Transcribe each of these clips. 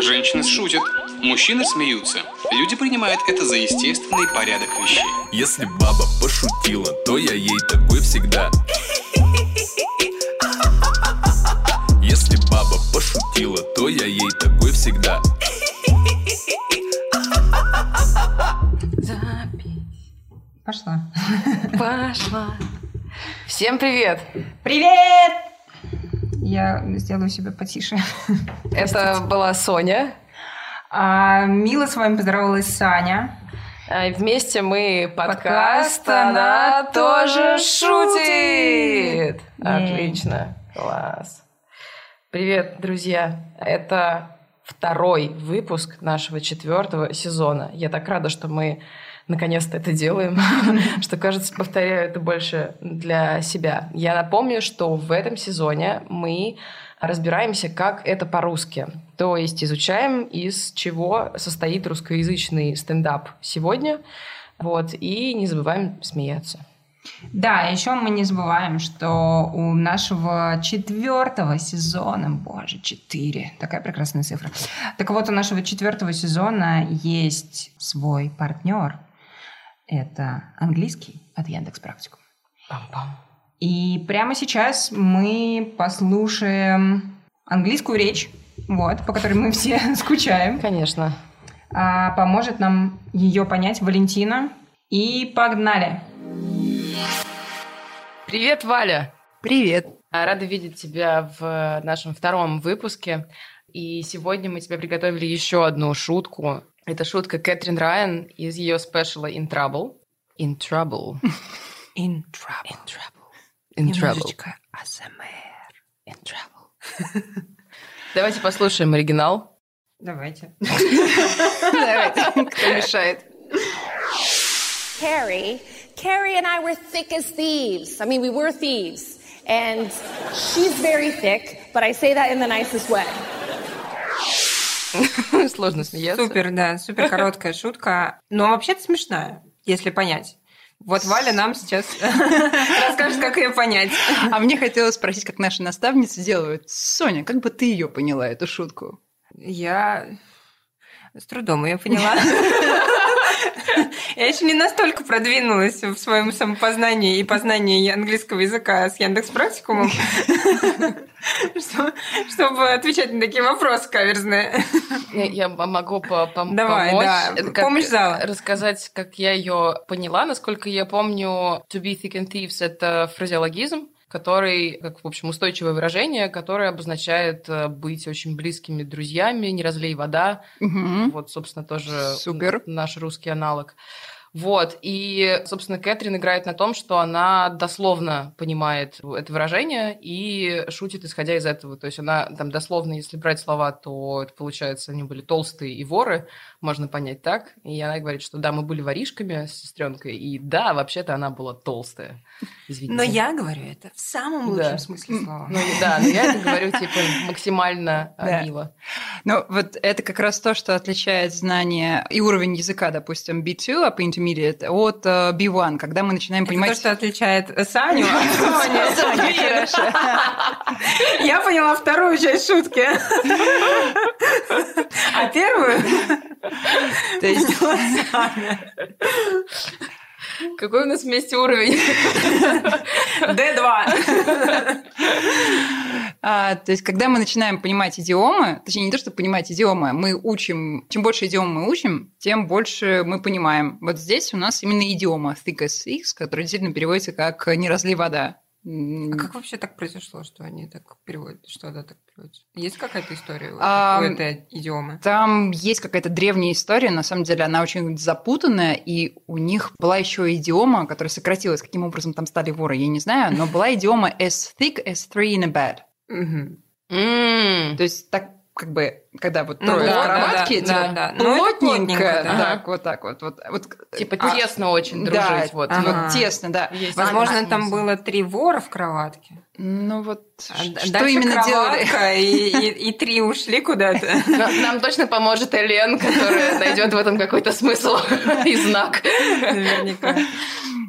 Женщины шутят, мужчины смеются. Люди принимают это за естественный порядок вещей. Если баба пошутила, то я ей такой всегда. Если баба пошутила, то я ей такой всегда. Запись. Пошла. Пошла. Всем привет! Привет! Я сделаю себя потише. Это была Соня. А, мило с вами поздоровалась Саня. А, Вместе мы подкаст, Подкаст она «Она тоже тоже шутит. шутит». Отлично, класс. Привет, друзья. Это второй выпуск нашего четвертого сезона. Я так рада, что мы наконец-то это делаем, что, кажется, повторяю это больше для себя. Я напомню, что в этом сезоне мы разбираемся, как это по-русски. То есть изучаем, из чего состоит русскоязычный стендап сегодня. Вот, и не забываем смеяться. Да, еще мы не забываем, что у нашего четвертого сезона, боже, четыре, такая прекрасная цифра. Так вот, у нашего четвертого сезона есть свой партнер. Это английский от Яндекс Практикум. Пам-пам. И прямо сейчас мы послушаем английскую речь, вот, по которой мы все скучаем. Конечно. А, поможет нам ее понять Валентина. И погнали! Привет, Валя! Привет. А, Рада видеть тебя в нашем втором выпуске. И сегодня мы тебе приготовили еще одну шутку. Это шутка Кэтрин Райан из ее спешала In Trouble. In Trouble. In trouble. In Trouble. In Trouble. Немножечко ASMR. In Trouble. Давайте послушаем оригинал. Давайте. Давайте, кто мешает? Carrie, Carrie and I were thick as thieves. I mean, we were thieves. And she's very thick, but I say that in the nicest way. Сложно смеяться. Супер, да, супер короткая шутка. Но вообще-то смешная, если понять. Вот Валя нам сейчас расскажет, как ее понять. А мне хотелось спросить, как наши наставницы делают. Соня, как бы ты ее поняла, эту шутку? Я с трудом ее поняла. Я еще не настолько продвинулась в своем самопознании и познании английского языка с Яндекс Практикумом, чтобы отвечать на такие вопросы каверзные. Я могу по- пом- Давай, помочь. да. Помощь зала. Рассказать, как я ее поняла. Насколько я помню, to be thick and thieves – это фразеологизм, который, как, в общем, устойчивое выражение, которое обозначает э, быть очень близкими друзьями, не разлей вода. Мгм. Вот, собственно, тоже Супер. наш русский аналог. Вот, и, собственно, Кэтрин играет на том, что она дословно понимает это выражение и шутит, исходя из этого. То есть она там дословно, если брать слова, то это получается, они были толстые и воры, можно понять так. И она говорит, что да, мы были воришками с сестренкой, и да, вообще-то она была толстая. Извините. Но я говорю это в самом лучшем Да. смысле слова. Ну, да, но я это говорю, типа, максимально а, Да. мило. Ну, вот это как раз то, что отличает знание и уровень языка, допустим, B2, intermediate, от э, B1, когда мы начинаем Это понимать... то, что отличает Саню от Сони. Я поняла вторую часть шутки. А первую То есть Какой у нас вместе уровень? D2. А, то есть, когда мы начинаем понимать идиомы, точнее, не то, что понимать идиомы, мы учим, чем больше идиом мы учим, тем больше мы понимаем. Вот здесь у нас именно идиома thick as thieves, которая действительно переводится как «не разлей вода». А как вообще так произошло, что они так переводят, что она так переводится? Есть какая-то история у А, у этой идиомы? Там есть какая-то древняя история, на самом деле она очень запутанная, и у них была еще идиома, которая сократилась, каким образом там стали воры, я не знаю, но была идиома as thick as three in a bed. Мгм. М. То есть так как бы, когда вот Ну трое да, в кроватке, да, типа, да, да. Ну, это плотненько, да. так, вот так вот, вот, вот Типа а, тесно очень да, дружить. Вот. ага. вот тесно, да. Есть Возможно, такой там смысл. было три вора в кроватке. Ну вот, А что именно делали? И, и- и три ушли куда-то. Нам, нам точно поможет Элен, которая найдет в этом какой-то смысл и знак. Наверняка.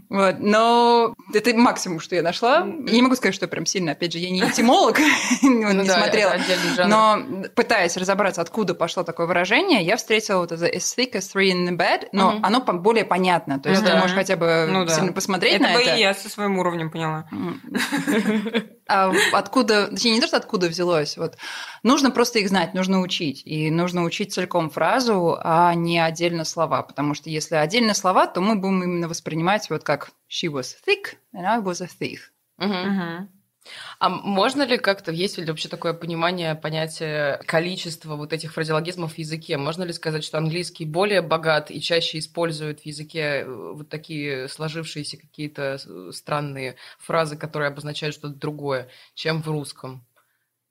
Вот, но это максимум, что я нашла. Я не могу сказать, что прям сильно, опять же, я не этимолог, Ну не да, смотрела. это. Но пытаясь разобраться, откуда пошло такое выражение, я встретила вот это as thick as three in the bed, но оно более понятно. То есть Ну ты можешь хотя бы Ну сильно посмотреть Это на бы это. и я со своим уровнем поняла. А откуда, точнее, не то, что откуда взялось, вот, нужно просто их знать, нужно учить. И нужно учить целиком фразу, а не отдельно слова. Потому что если отдельно слова, то мы будем именно воспринимать вот как she was thick and I was a thief. А можно ли как-то, есть ли вообще такое понимание, понятие количества вот этих фразеологизмов в языке? Можно ли сказать, что английский более богат и чаще использует в языке э, вот такие сложившиеся какие-то э, странные фразы, которые обозначают что-то другое, чем в русском?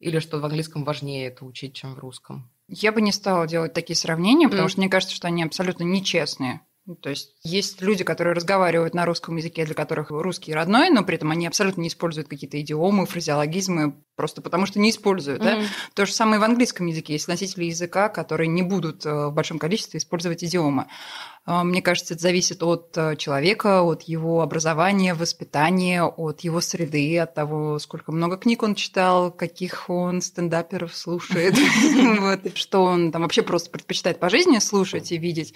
Или что в английском важнее это учить, чем в русском? Я бы не стала делать такие сравнения, потому Мгм. что мне кажется, что они абсолютно нечестные. Ну, То есть есть люди, которые разговаривают на русском языке, для которых русский родной, но при этом они абсолютно не используют какие-то идиомы, фразеологизмы, просто потому что не используют. да. Мгм. То же самое и в английском языке. Есть носители языка, которые не будут э, в большом количестве использовать идиомы. А, Мне кажется, это зависит от э, человека, от его образования, воспитания, от его среды, от того, сколько много книг он читал, каких он стендаперов слушает, что он там вообще просто предпочитает по жизни слушать и видеть.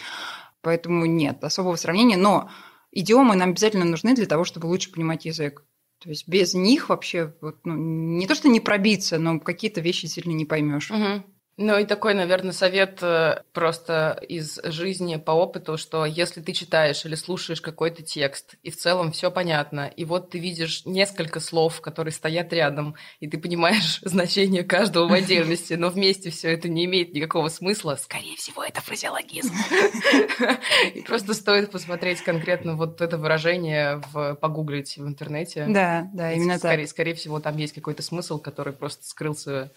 Поэтому нет особого сравнения. Но идиомы нам обязательно нужны для того, чтобы лучше понимать язык. То есть без них вообще вот, ну, не то, что не пробиться, но какие-то вещи сильно не поймешь. Мгм. Ну и такой, наверное, совет э, просто из жизни по опыту, что если ты читаешь или слушаешь какой-то текст, и в целом все понятно, и вот ты видишь несколько слов, которые стоят рядом, и ты понимаешь значение каждого в отдельности, но вместе все это не имеет никакого смысла, скорее всего, это фразеологизм. И просто стоит посмотреть конкретно вот это выражение, погуглить в интернете. Да, да, именно так. скорее всего, там есть какой-то смысл, который просто скрылся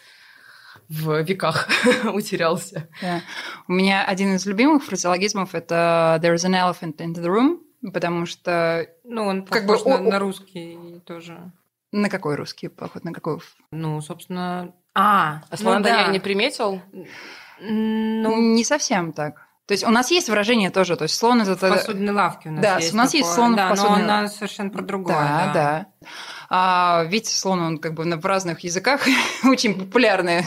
в веках, утерялся. Да. У меня один из любимых фразеологизмов это «There's an elephant in the room», потому что Ну, он Как похож бы на, о- на русский тоже. на какой русский поход, на какой? Ну, собственно... А, А слона ну да. я не приметил? Ну, не совсем так. То есть у нас есть выражение тоже, то есть слон это... в посудной лавке у нас Да, есть у нас есть такое. слон в да, посудной но она совершенно про другое. Да, да. А видите, слон, он как бы на- в разных языках очень популярное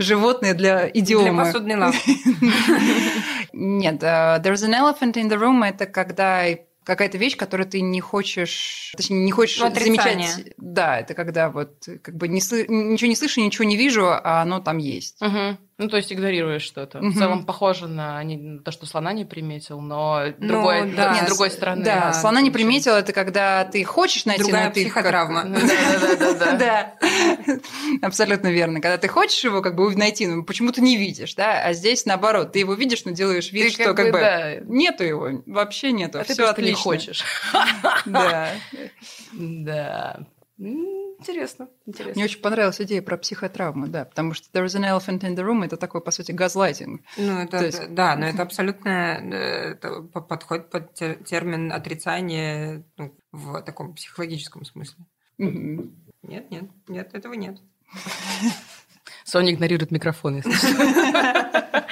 животное для Для идиомы. посудной лавки. Нет, э, there's an elephant in the room это когда какая-то вещь, которую ты не хочешь, точнее, не хочешь Ну, отрицание. замечать. Да, это когда вот как бы не ничего не слышу, ничего не вижу, а оно там есть. Мгм. Ну, то есть игнорируешь что-то. Мгм. В целом похоже на не- на то, что слона не приметил, но Ну, другой, да. с другой стороны. Да, да, слона не приметил, это когда ты хочешь найти, Другая но ты психотравма. Ну. Да, абсолютно верно. Когда ты хочешь его как бы найти, но почему-то не видишь, да, а здесь наоборот, ты его видишь, но делаешь вид, что как бы нету его, вообще нету, А ты все просто не отлично. хочешь. Да. Да. Интересно, интересно. Мне очень понравилась идея про психотравму, да, потому что there is an elephant in the room это такой, по сути, газлайтинг. Ну, это, То есть- да, но это абсолютно э, это по- подходит под тер- термин отрицания ну, в таком психологическом смысле. Мгм. Нет, нет, нет, этого нет. Соня игнорирует микрофон, если что.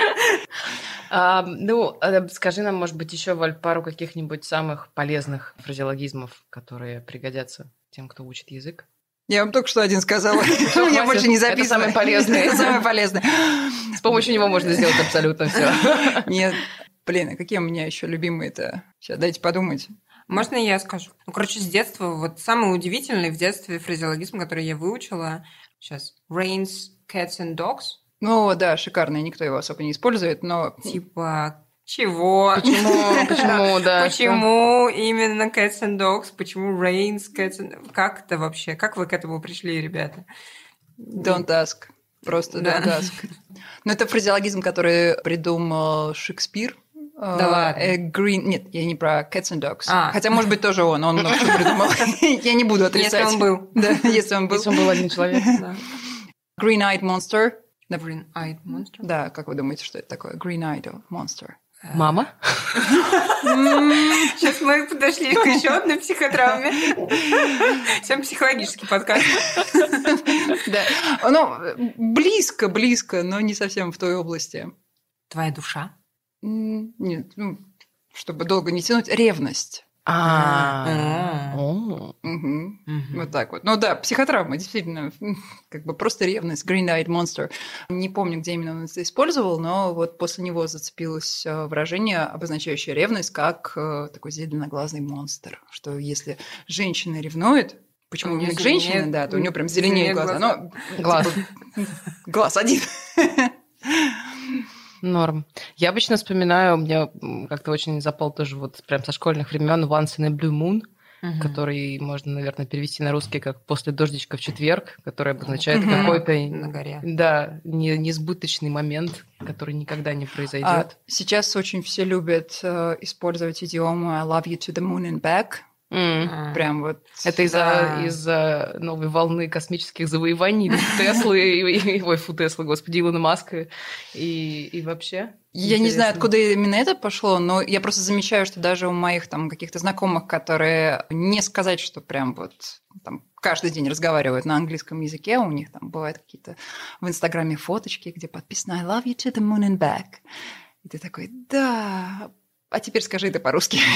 А, Ну, э, скажи нам, может быть, еще, Валь, пару каких-нибудь самых полезных фразеологизмов, которые пригодятся тем, кто учит язык. Я вам только что один сказала. У меня хватит. больше не Это записано. самое полезное. Это самое полезное. С помощью него можно сделать абсолютно все. Нет, блин, а какие у меня еще любимые-то? Сейчас дайте подумать. Можно я скажу? Ну, короче, с детства, вот самый удивительный в детстве фразеологизм, который я выучила, сейчас, rains, cats and dogs, Ну да, шикарный, никто его особо не использует, но типа, чего? Почему? Почему, да? Почему именно cats and dogs? Почему rains, cats and... Как это вообще? Как вы к этому пришли, ребята? don't ask. Просто Да. don't ask. Но это фразеологизм, который придумал Шекспир. Да ладно. Э, Green... Нет, я не про Cats and Dogs. А. Хотя, может быть, тоже он. Он много придумал. Я не буду отрицать. Если он был. Да, если он был. Если он был один человек. Да. Green-eyed monster. Green-eyed monster. Да, как вы думаете, что это такое? Green-eyed monster. Мама? Сейчас мы подошли к еще одной психотравме. Всем психологический подкаст. Да. Ну, близко, близко, но не совсем в той области. Твоя душа. Нет, ну, чтобы долго не тянуть, ревность. А. Мгм. Вот так вот. Ну да, психотравма, действительно, как бы просто ревность, Green-Eyed Monster. Не помню, где именно он это использовал, но вот после него зацепилось э, выражение, обозначающее ревность, как э, такой зеленоглазый монстр. Что если женщина ревнует, почему именно к женщине, да, то у нее прям глаза. глаза. Ну, Глаз. типа, глаз один. Норм. Я обычно вспоминаю, мне м, как-то очень запал тоже вот прям со школьных времен Once in a Blue Moon, Мгм. который можно, наверное, перевести на русский как «после дождичка в четверг», который обозначает Мгм. какой-то На горе. Да, не, несбыточный момент, который никогда не А произойдет. сейчас очень все любят э, использовать идиому I love you to the moon and back. А. Прям вот. Это из-за Да. из-за новой волны космических завоеваний Теслы, и, и- ой, фу, Теслы, господи, Илона Маска и, и вообще. Я не знаю, откуда именно это пошло, но я просто замечаю, что даже у моих там каких-то знакомых, которые не сказать, что прям вот там каждый день разговаривают на английском языке, у них там бывают какие-то в Инстаграме фоточки, где подписано I love you to the moon and back. И ты такой, да, а теперь скажи это по-русски.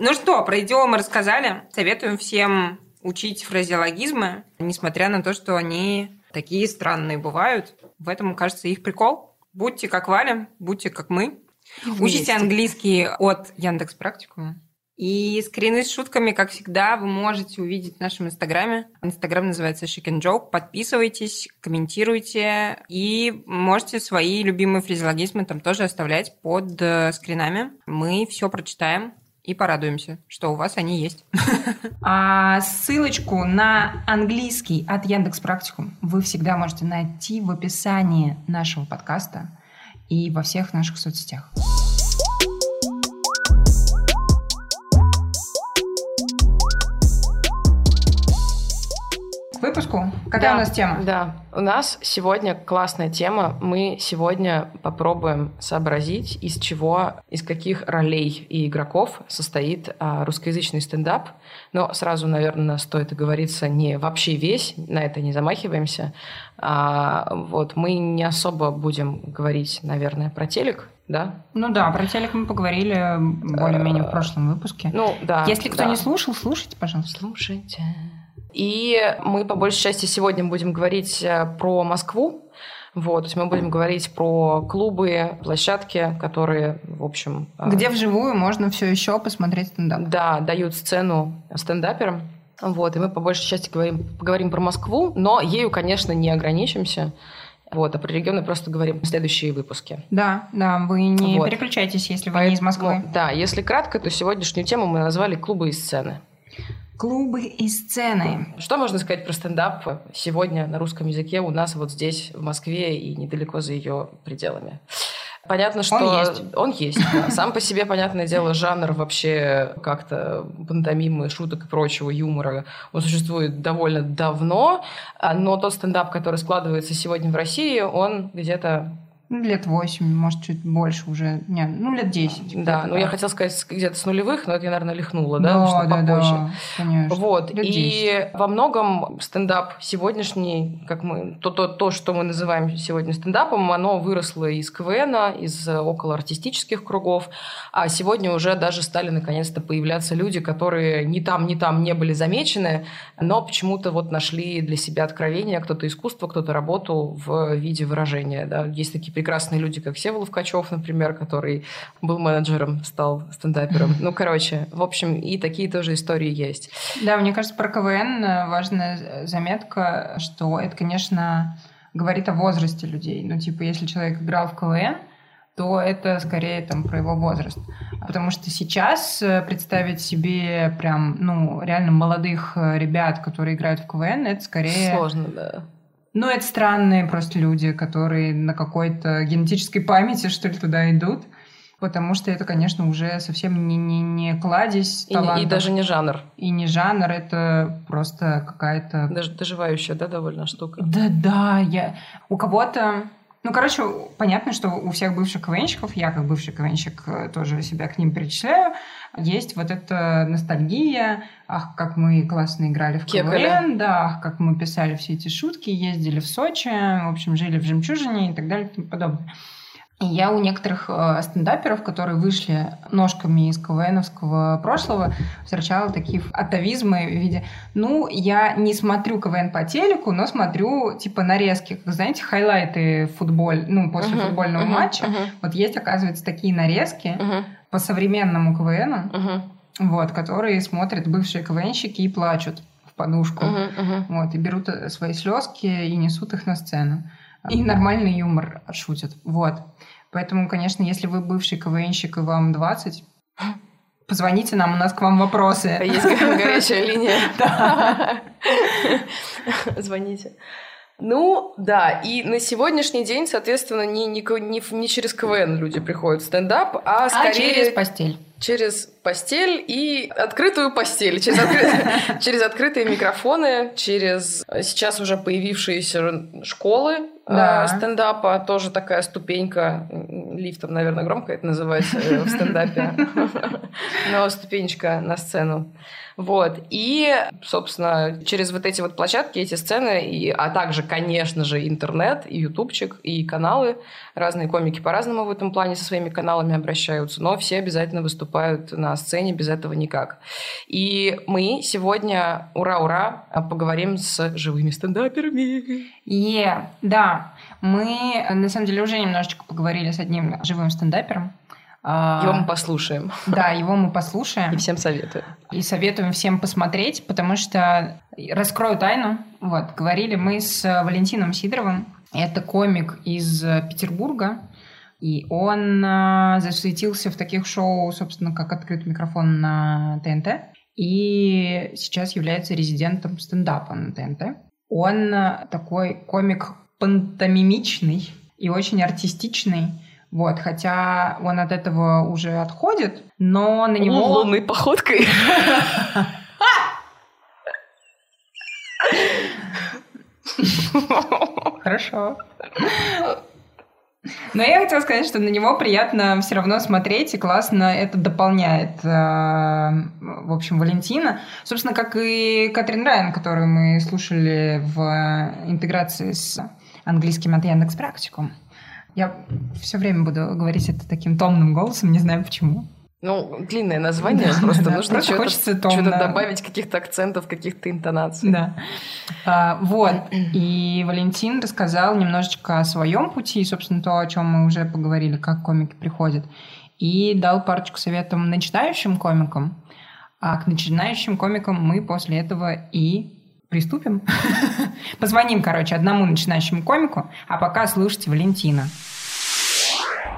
Ну что, про идиомы рассказали. Советуем всем учить фразеологизмы, несмотря на то, что они такие странные бывают. В этом, кажется, их прикол. Будьте как Валя, будьте как мы. Учите английский от Яндекс Практикума. И скрины с шутками, как всегда, вы можете увидеть в нашем инстаграме. Инстаграм называется Chic and Joke. Подписывайтесь, комментируйте и можете свои любимые фразеологизмы там тоже оставлять под э, скринами. Мы все прочитаем и порадуемся, что у вас они есть. А ссылочку на английский от Яндекс Практикум вы всегда можете найти в описании нашего подкаста и во всех наших соцсетях. К выпуску. Какая Да, у нас тема? Да, у нас сегодня классная тема. Мы сегодня попробуем сообразить, из чего, из каких ролей и игроков состоит а, русскоязычный стендап. Но сразу, наверное, стоит оговориться не вообще весь, на это не замахиваемся. А, вот мы не особо будем говорить, наверное, про телек, да? Ну да, про телек мы поговорили более-менее в прошлом выпуске. Ну да. Если кто да. не слушал, слушайте, пожалуйста. Слушайте. И мы по большей части сегодня будем говорить э, про Москву. Вот, то есть мы будем говорить про клубы, площадки, которые, в общем, э, Где вживую можно все еще посмотреть стендап. да, дают сцену стендаперам. Вот, и мы по большей части говорим, поговорим про Москву, но ею, конечно, не ограничимся. Вот, а про регионы просто говорим в следующие выпуски. Да, да, вы не Вот. переключайтесь, если вы не из Москвы. Да, если кратко, то сегодняшнюю тему мы назвали «Клубы и сцены». Клубы и сцены. Что можно сказать про стендап сегодня на русском языке у нас вот здесь, в Москве и недалеко за ее пределами? Понятно, что Он есть. он есть, да. Сам по себе, понятное дело, жанр вообще как-то пантомимы, шуток и прочего юмора, он существует довольно давно, но тот стендап, который складывается сегодня в России, он где-то лет 8, может, чуть больше уже. Не, ну, лет 10. Да, ну я хотела сказать где-то с нулевых, но это я, наверное, лихнула, да, Да, что да, попозже. да, конечно. Вот, Лет 10. и во многом стендап сегодняшний, как мы, то, то, то, что мы называем сегодня стендапом, оно выросло из КВН, из околоартистических кругов, а сегодня уже даже стали наконец-то появляться люди, которые ни там, ни там не были замечены, но почему-то вот нашли для себя откровение, кто-то искусство, кто-то работу в виде выражения. Да. Есть такие прекрасные люди, как Сева Ловкачев, например, который был менеджером, стал стендапером. Ну, короче, в общем, и такие тоже истории есть. Да, мне кажется, про КВН э, важная заметка, что это, конечно, говорит о возрасте людей. Ну, типа, если человек играл в КВН, то это скорее там про его возраст. Потому что сейчас э, представить себе прям, ну, реально молодых э, ребят, которые играют в КВН, это скорее... Сложно, да. Ну, это странные просто люди, которые на какой-то генетической памяти, что ли, туда идут. Потому что это, конечно, уже совсем не, не, не кладезь И, не- и талантов. даже не жанр. И не жанр, это просто какая-то... Даже доживающая, да, довольно штука. Да-да, я... У кого-то... Ну, короче, понятно, что у всех бывших КВНщиков, я как бывший КВНщик э, тоже себя к ним причисляю, есть вот эта ностальгия, ах, как мы классно играли в Кекали. КВН, да, ах, как мы писали все эти шутки, ездили в Сочи, в общем, жили в «Жемчужине» и так далее и тому подобное. И я у некоторых э, стендаперов, которые вышли ножками из КВНовского прошлого, встречала такие атовизмы в виде «ну, я не смотрю КВН по телеку, но смотрю, типа, нарезки». Как, знаете, хайлайты футболь, ну, после Мгм, футбольного мгм, матча. мгм. Вот есть, оказывается, такие нарезки Мгм, по современному КВНу, мгм, вот, которые смотрят бывшие КВНщики и плачут в подушку. мгм, мгм. Вот, и берут э, свои слезки и несут их на сцену. И нормальный юмор шутят. Вот. Поэтому, конечно, если вы бывший КВНщик и вам 20, позвоните нам, у нас к вам вопросы. Есть го- горячая линия. Звоните. Ну, да, и на сегодняшний день, соответственно, не, не, не не через КВН люди приходят в стендап, а А скорее через постель. через постель и открытую постель, через, откры- через открытые микрофоны, через э, сейчас уже появившиеся школы э, Да. стендапа, тоже такая ступенька, лифтом, наверное, громко это называется э, в стендапе, но ступенечка на сцену. Вот. И, собственно, через вот эти вот площадки, эти сцены, и, а также, конечно же, интернет, и ютубчик, и каналы. Разные комики по-разному в этом плане со своими каналами обращаются, но все обязательно выступают на сцене, без этого никак. И мы сегодня, ура-ура, поговорим с живыми стендаперами. Е, да, мы на самом деле уже немножечко поговорили с одним живым стендапером. А, Его мы послушаем. Да, его мы послушаем. И всем советую. И советуем всем посмотреть, потому что, раскрою тайну, вот, говорили мы с Валентином Сидоровым, это комик из Петербурга, и он э, засветился в таких шоу, собственно, как «Открытый микрофон» на ТНТ, и сейчас является резидентом стендапа на ТНТ. Он э, такой комик пантомимичный и очень артистичный, вот, хотя он от этого уже отходит, но на него... Лунной походкой. Хорошо. Но я хотела сказать, что на него приятно все равно смотреть, и классно это дополняет, э, в общем, Валентина. Собственно, как и Катрин Райан, которую мы слушали в интеграции с английским от Яндекс Практикум. Я все время буду говорить это таким томным голосом, не знаю почему. Ну, длинное название, Да, просто да, нужно просто что-то хочется что-то добавить, каких-то акцентов, каких-то интонаций. Да. А, вот. И Валентин рассказал немножечко о своем пути, собственно, то, о чем мы уже поговорили, как комики приходят. И дал парочку советов начинающим комикам. А к начинающим комикам мы после этого и приступим. Позвоним, короче, одному начинающему комику, а пока слушайте Валентина.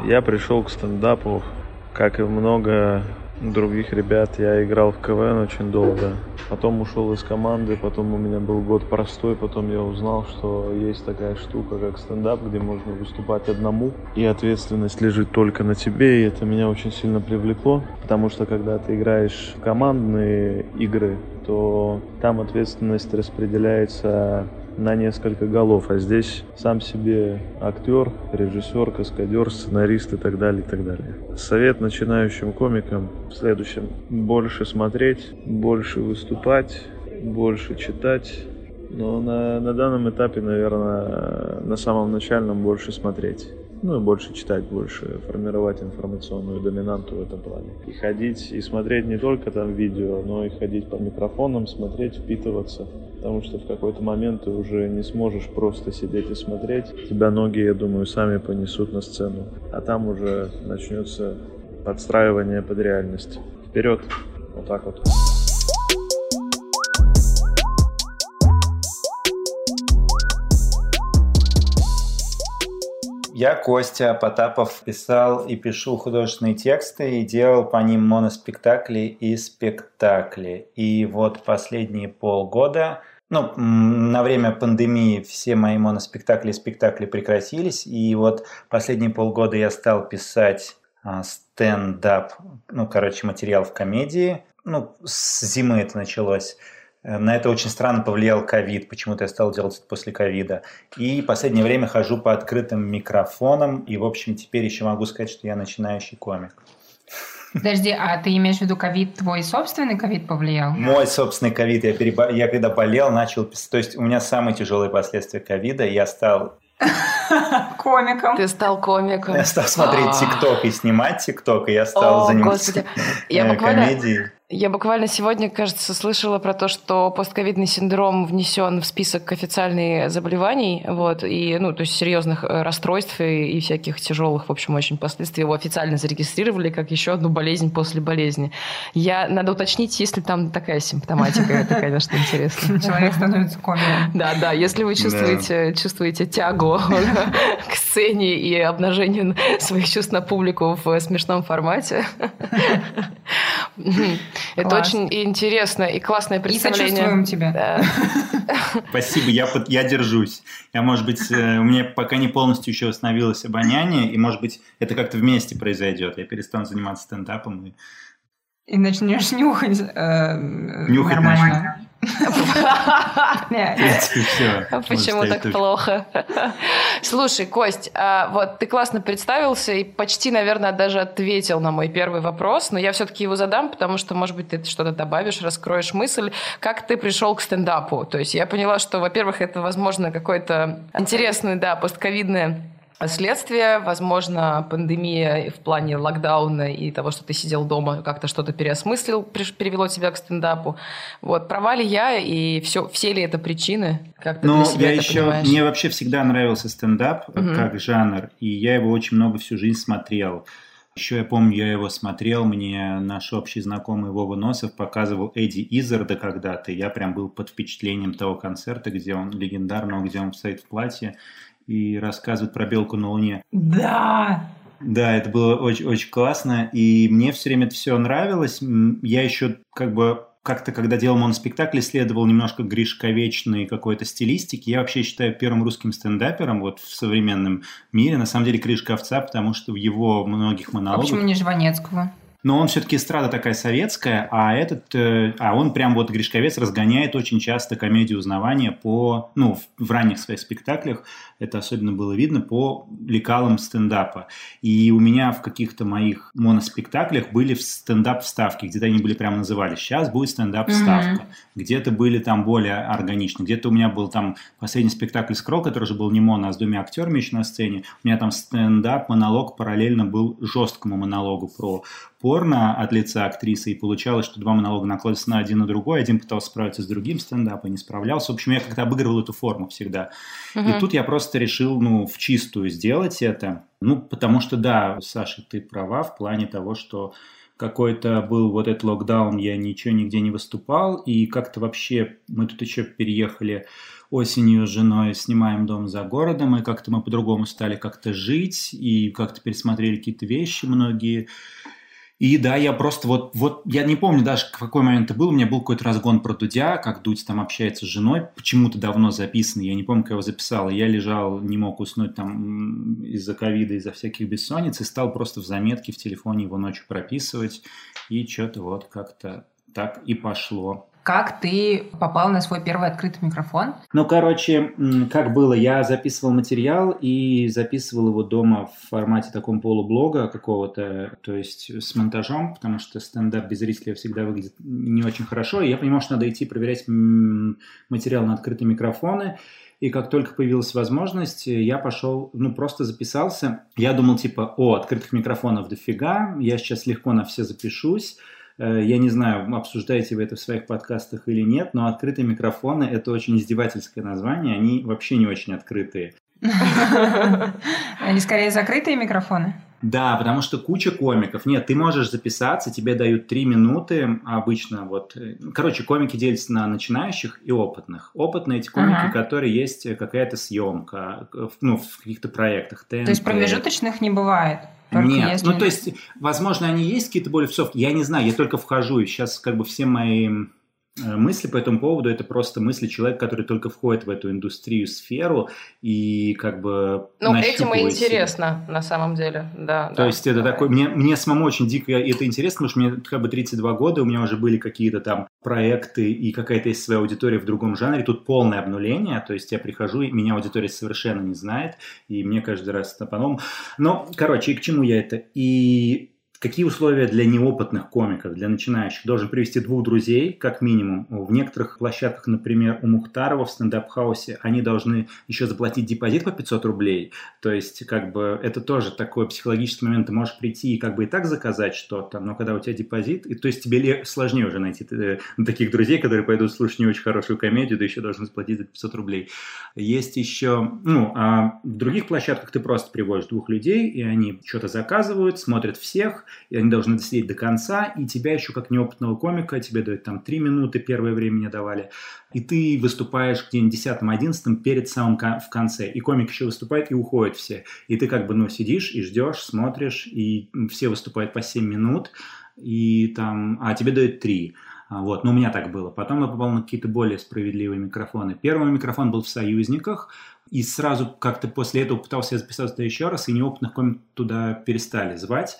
Я пришел к стендапу, как и много других ребят. Я играл в КВН очень долго. Потом ушел из команды, потом у меня был год простой, потом я узнал, что есть такая штука, как стендап, где можно выступать одному, и ответственность лежит только на тебе, и это меня очень сильно привлекло, потому что когда ты играешь в командные игры, то там ответственность распределяется на несколько голов, а здесь сам себе актер, режиссер, каскадер, сценарист и так далее, и так далее. Совет начинающим комикам в следующем. Больше смотреть, больше выступать, больше читать, но на, на данном этапе, наверное, на самом начальном больше смотреть. Ну и больше читать, больше формировать информационную доминанту в этом плане. И ходить, и смотреть не только там видео, но и ходить по микрофонам, смотреть, впитываться. Потому что в какой-то момент ты уже не сможешь просто сидеть и смотреть. Тебя ноги, я думаю, сами понесут на сцену. А там уже начнется подстраивание под реальность. Вперед! Вот так вот. Я, Костя Потапов, писал и пишу художественные тексты и делал по ним моноспектакли и спектакли. И вот последние полгода, ну, на время пандемии все мои моноспектакли и спектакли прекратились. И вот последние полгода я стал писать а, стендап, ну, короче, материал в комедии. Ну, с зимы это началось. Э, На это очень странно повлиял ковид. Почему-то я стал делать это после ковида. И в последнее время хожу по открытым микрофонам. И, в общем, теперь еще могу сказать, что я начинающий комик. Подожди, а ты имеешь в виду ковид, твой собственный ковид повлиял? Мой собственный ковид, я, перебо- я когда болел, начал писать. То есть у меня самые тяжелые последствия ковида. Я стал Комиком. Ты стал комиком. Я стал смотреть А. ТикТок и снимать ТикТок, и я стал заниматься э, комедией. Я буквально сегодня, кажется, слышала про то, что постковидный синдром внесен в список официальных заболеваний, вот, и, ну, то есть серьезных э, расстройств и, и всяких тяжелых, в общем, очень последствий. Его официально зарегистрировали как еще одну болезнь после болезни. Я, надо уточнить, есть ли там такая симптоматика, это, конечно, интересно. Человек становится комиком. Да, да, если вы чувствуете, чувствуете тягу к сцене и обнажению своих чувств на публику в смешном формате, это Класс. очень интересно и классное И представление. сочувствуем тебе. Да. Спасибо, я, я держусь. Я, может быть, э, у меня пока не полностью еще восстановилось обоняние, и, может быть, это как-то вместе произойдет. Я перестану заниматься стендапом. И... И начнешь нюхать. э, Нюхать нормально. Почему так плохо? Слушай, Кость, а вот ты классно представился и почти, наверное, даже ответил на мой первый вопрос, но я все-таки его задам, потому что, может быть, ты что-то добавишь, раскроешь мысль. Как ты пришел к стендапу? То есть я поняла, что, во-первых, это, возможно, какое-то интересное, да, постковидное следствие, возможно, пандемия в плане локдауна и того, что ты сидел дома, как-то что-то переосмыслил, привело тебя к стендапу. Вот, права ли я и все, все ли это причины? Как ты Ну, для себя я это еще... понимаешь? Мне вообще всегда нравился стендап Мгм. как жанр, и я его очень много всю жизнь смотрел. Еще я помню, я его смотрел, мне наш общий знакомый Вова Носов показывал Эдди Изарда когда-то, я прям был под впечатлением того концерта, где он легендарного, где он стоит в платье и рассказывает про белку на луне. Да. Да, это было очень, очень классно, и мне все время это все нравилось. Я еще как бы как-то, когда делал моноспектакль, исследовал немножко гришковечной какой-то стилистики. Я вообще считаю первым русским стендапером вот в современном мире. На самом деле Кришка овца, потому что в его многих А монологах... почему не Жванецкого? Но он все-таки эстрада такая советская, а этот, э, а он прям вот Гришковец разгоняет очень часто комедию узнавания по, ну, в, в ранних своих спектаклях, это особенно было видно, по лекалам стендапа. И у меня в каких-то моих моноспектаклях были стендап-вставки, где-то они были прям назывались. Сейчас будет стендап-вставка. Где-то были там более органичны. Где-то у меня был там последний спектакль «Скролл», который уже был не моно, а с двумя актерами еще на сцене. У меня там стендап-монолог параллельно был жесткому монологу про порно от лица актрисы, и получалось, что два монолога накладываются на один на другой, один пытался справиться с другим стендапом, не справлялся. В общем, я как-то обыгрывал эту форму всегда. И тут я просто решил, ну, в чистую сделать это. Ну, потому что, да, Саша, ты права в плане того, что какой-то был вот этот локдаун, я ничего нигде не выступал, и как-то вообще мы тут еще переехали осенью с женой, снимаем дом за городом, и как-то мы по-другому стали как-то жить, и как-то пересмотрели какие-то вещи многие. И да, я просто вот, вот, я не помню даже, в какой момент это был, у меня был какой-то разгон про Дудя, как Дудь там общается с женой, почему-то давно записанный, я не помню, как его записал, я лежал, не мог уснуть там из-за ковида, из-за всяких бессонниц, и стал просто в заметке в телефоне его ночью прописывать, и что-то вот как-то так и пошло. Как ты попал на свой первый открытый микрофон? Ну, короче, как было, я записывал материал и записывал его дома в формате таком полублога какого-то, то есть с монтажом, потому что стендап без зрителя всегда выглядит не очень хорошо, и я понимал, что надо идти проверять материал на открытые микрофоны, и как только появилась возможность, я пошел, ну, просто записался. Я думал, типа, о, открытых микрофонов дофига, я сейчас легко на все запишусь, Я не знаю, обсуждаете вы это в своих подкастах или нет, но открытые микрофоны – это очень издевательское название, они вообще не очень открытые. Они скорее закрытые микрофоны? Да, потому что куча комиков. Нет, ты можешь записаться, тебе дают три минуты обычно. Вот, э, короче, комики делятся на начинающих и опытных. Опытные эти комики, Ага. которые есть какая-то съемка, э, ну, в каких-то проектах. То есть промежуточных не бывает? Только Нет, если- ну то есть, возможно, они есть какие-то более вцовки, я не знаю, я только вхожу, и сейчас как бы все мои мысли по этому поводу, это просто мысли человека, который только входит в эту индустрию, сферу, и как бы Ну, этим и нащупывает себя. интересно, на самом деле, да. То да. есть это такой, мне, мне самому очень дико это интересно, потому что мне как бы 32 года, у меня уже были какие-то там проекты и какая-то есть своя аудитория в другом жанре, тут полное обнуление, то есть я прихожу, и меня аудитория совершенно не знает, и мне каждый раз это по-новому. Но, короче, и к чему я это? И Какие условия для неопытных комиков, для начинающих? Должен привести двух друзей, как минимум. В некоторых площадках, например, у Мухтарова в стендап-хаусе, они должны еще заплатить депозит по 500 рублей. То есть, как бы, это тоже такой психологический момент. Ты можешь прийти и как бы и так заказать что-то, но когда у тебя депозит, и, то есть тебе сложнее уже найти э, таких друзей, которые пойдут слушать не очень хорошую комедию, да еще должны заплатить за 500 рублей. Есть еще, ну, а в других площадках ты просто приводишь двух людей, и они что-то заказывают, смотрят всех, и они должны досидеть до конца, и тебя еще как неопытного комика, тебе дают там 3 минуты, первое время не давали, и ты выступаешь где-нибудь 10-11 перед самым в конце, и комик еще выступает, и уходят все, и ты как бы, ну, сидишь и ждешь, смотришь, и все выступают по 7 минут, и там, а тебе дают 3, а, вот, но у меня так было. Потом я попал на какие-то более справедливые микрофоны. Первый микрофон был в «Союзниках», и сразу как-то после этого пытался записаться еще раз, и неопытных комиков туда перестали звать.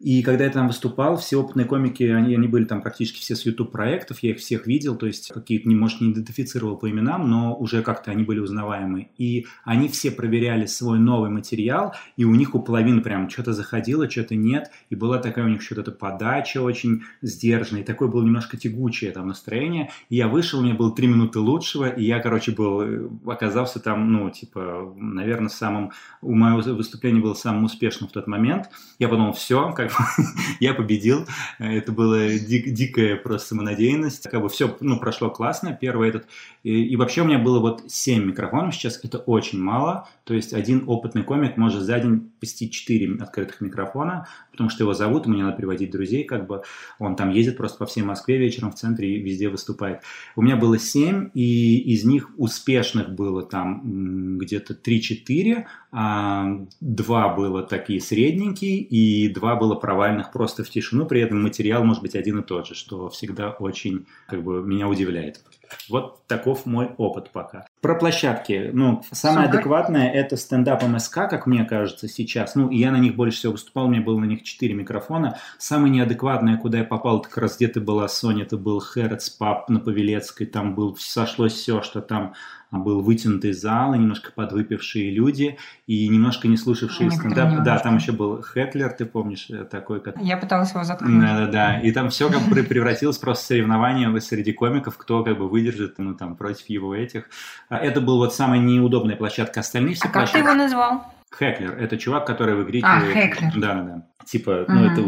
И когда я там выступал, все опытные комики, они, они были там практически все с YouTube-проектов, я их всех видел, то есть какие-то, не, может, не идентифицировал по именам, но уже как-то они были узнаваемы. И они все проверяли свой новый материал, и у них у половины прям что-то заходило, что-то нет, и была такая у них что-то подача очень сдержанная, и такое было немножко тягучее там настроение. И я вышел, у меня было три минуты лучшего, и я, короче, был, э, оказался там, ну, типа, наверное, самым, у моего выступления было самым успешным в тот момент. Я подумал, все, как я победил. Это была дик, дикая просто самонадеянность. Как бы все ну, прошло классно. Первый этот. И, и вообще у меня было вот 7 микрофонов сейчас. Это очень мало. То есть один опытный комик может за день вести 4 открытых микрофона, потому что его зовут, ему надо приводить друзей, как бы он там ездит просто по всей Москве вечером в центре и везде выступает. У меня было 7, и из них успешных было там где-то 3-4, а 2 было такие средненькие, и 2 было провальных просто в тишину, при этом материал может быть один и тот же, что всегда очень как бы меня удивляет. Вот таков мой опыт пока. Про площадки. Ну, самое Супер. адекватное это стендап МСК, как мне кажется, сейчас. Ну, и я на них больше всего выступал, у меня было на них 4 микрофона. Самое неадекватное, куда я попал, это как раз была, Соня, это был Хэротс Паб на Павелецкой, там был, сошлось все, что там был вытянутый зал, и немножко подвыпившие люди, и немножко не слушавшие стендап. Да, там еще был Хеклер, ты помнишь, э, такой. Как... Я пыталась его заткнуть. Да-да-да, и там все как бы превратилось просто в соревнование среди комиков, кто как бы выдержит, ну, там, против его этих. А это был вот самая неудобная площадка. Остальные все а площадки... как ты его назвал? Хеклер. Это чувак, который выкрикивает... А, Хеклер. Да, да. Типа, ну, это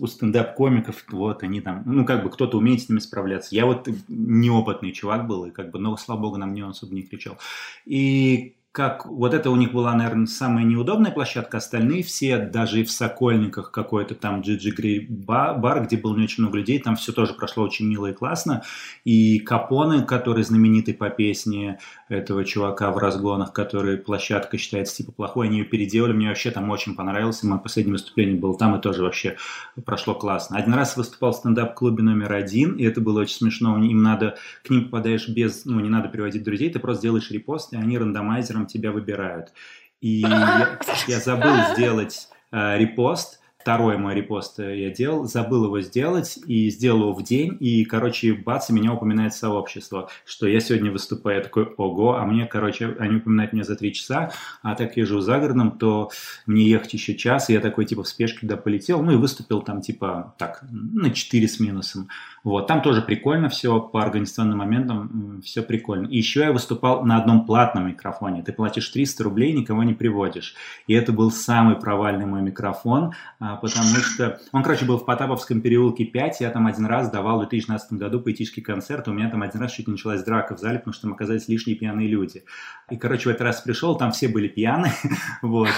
у стендап-комиков, вот, они там, ну, как бы кто-то умеет с ними справляться. Я вот неопытный чувак был, и как бы, но, слава богу, на мне он особо не кричал. И как вот это у них была, наверное, самая неудобная площадка, остальные все, даже и в Сокольниках какой-то там Джиджи Грей бар, где было не очень много людей, там все тоже прошло очень мило и классно. И Капоны, который знаменитый по песне этого чувака в разгонах, который площадка считается типа плохой, они ее переделали, мне вообще там очень понравилось, и мое последнее выступление было там, и тоже вообще прошло классно. Один раз выступал в стендап-клубе номер один, и это было очень смешно, им надо, к ним попадаешь без, ну, не надо приводить друзей, ты просто делаешь репост, и они рандомайзером вечером тебя выбирают. И я, я забыл сделать э, репост, второй мой репост я делал, забыл его сделать и сделал его в день, и, короче, бац, и меня упоминает сообщество, что я сегодня выступаю, я такой, ого, а мне, короче, они упоминают меня за три часа, а так я живу за городом, то мне ехать еще час, и я такой, типа, в спешке туда полетел, ну и выступил там, типа, так, на 4 с минусом. Вот, там тоже прикольно все по организационным моментам, все прикольно. И еще я выступал на одном платном микрофоне. Ты платишь 300 рублей, никого не приводишь. И это был самый провальный мой микрофон, а, потому что он, короче, был в Потаповском переулке 5. Я там один раз давал в 2012 году поэтический концерт. У меня там один раз чуть не началась драка в зале, потому что там оказались лишние пьяные люди. И, короче, в этот раз пришел, там все были пьяные. вот.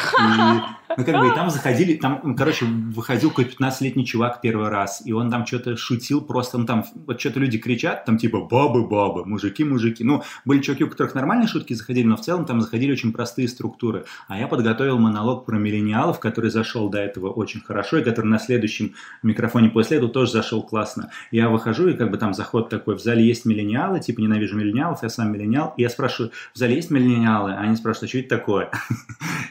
Ну, как бы, и там заходили, там, короче, выходил какой-то 15-летний чувак первый раз, и он там что-то шутил просто просто ну, там вот что-то люди кричат, там типа бабы-бабы, мужики-мужики. Ну, были чуваки, у которых нормальные шутки заходили, но в целом там заходили очень простые структуры. А я подготовил монолог про миллениалов, который зашел до этого очень хорошо, и который на следующем микрофоне после этого тоже зашел классно. Я выхожу, и как бы там заход такой, в зале есть миллениалы, типа ненавижу миллениалов, я сам миллениал, и я спрашиваю, в зале есть миллениалы? А они спрашивают, а что это такое?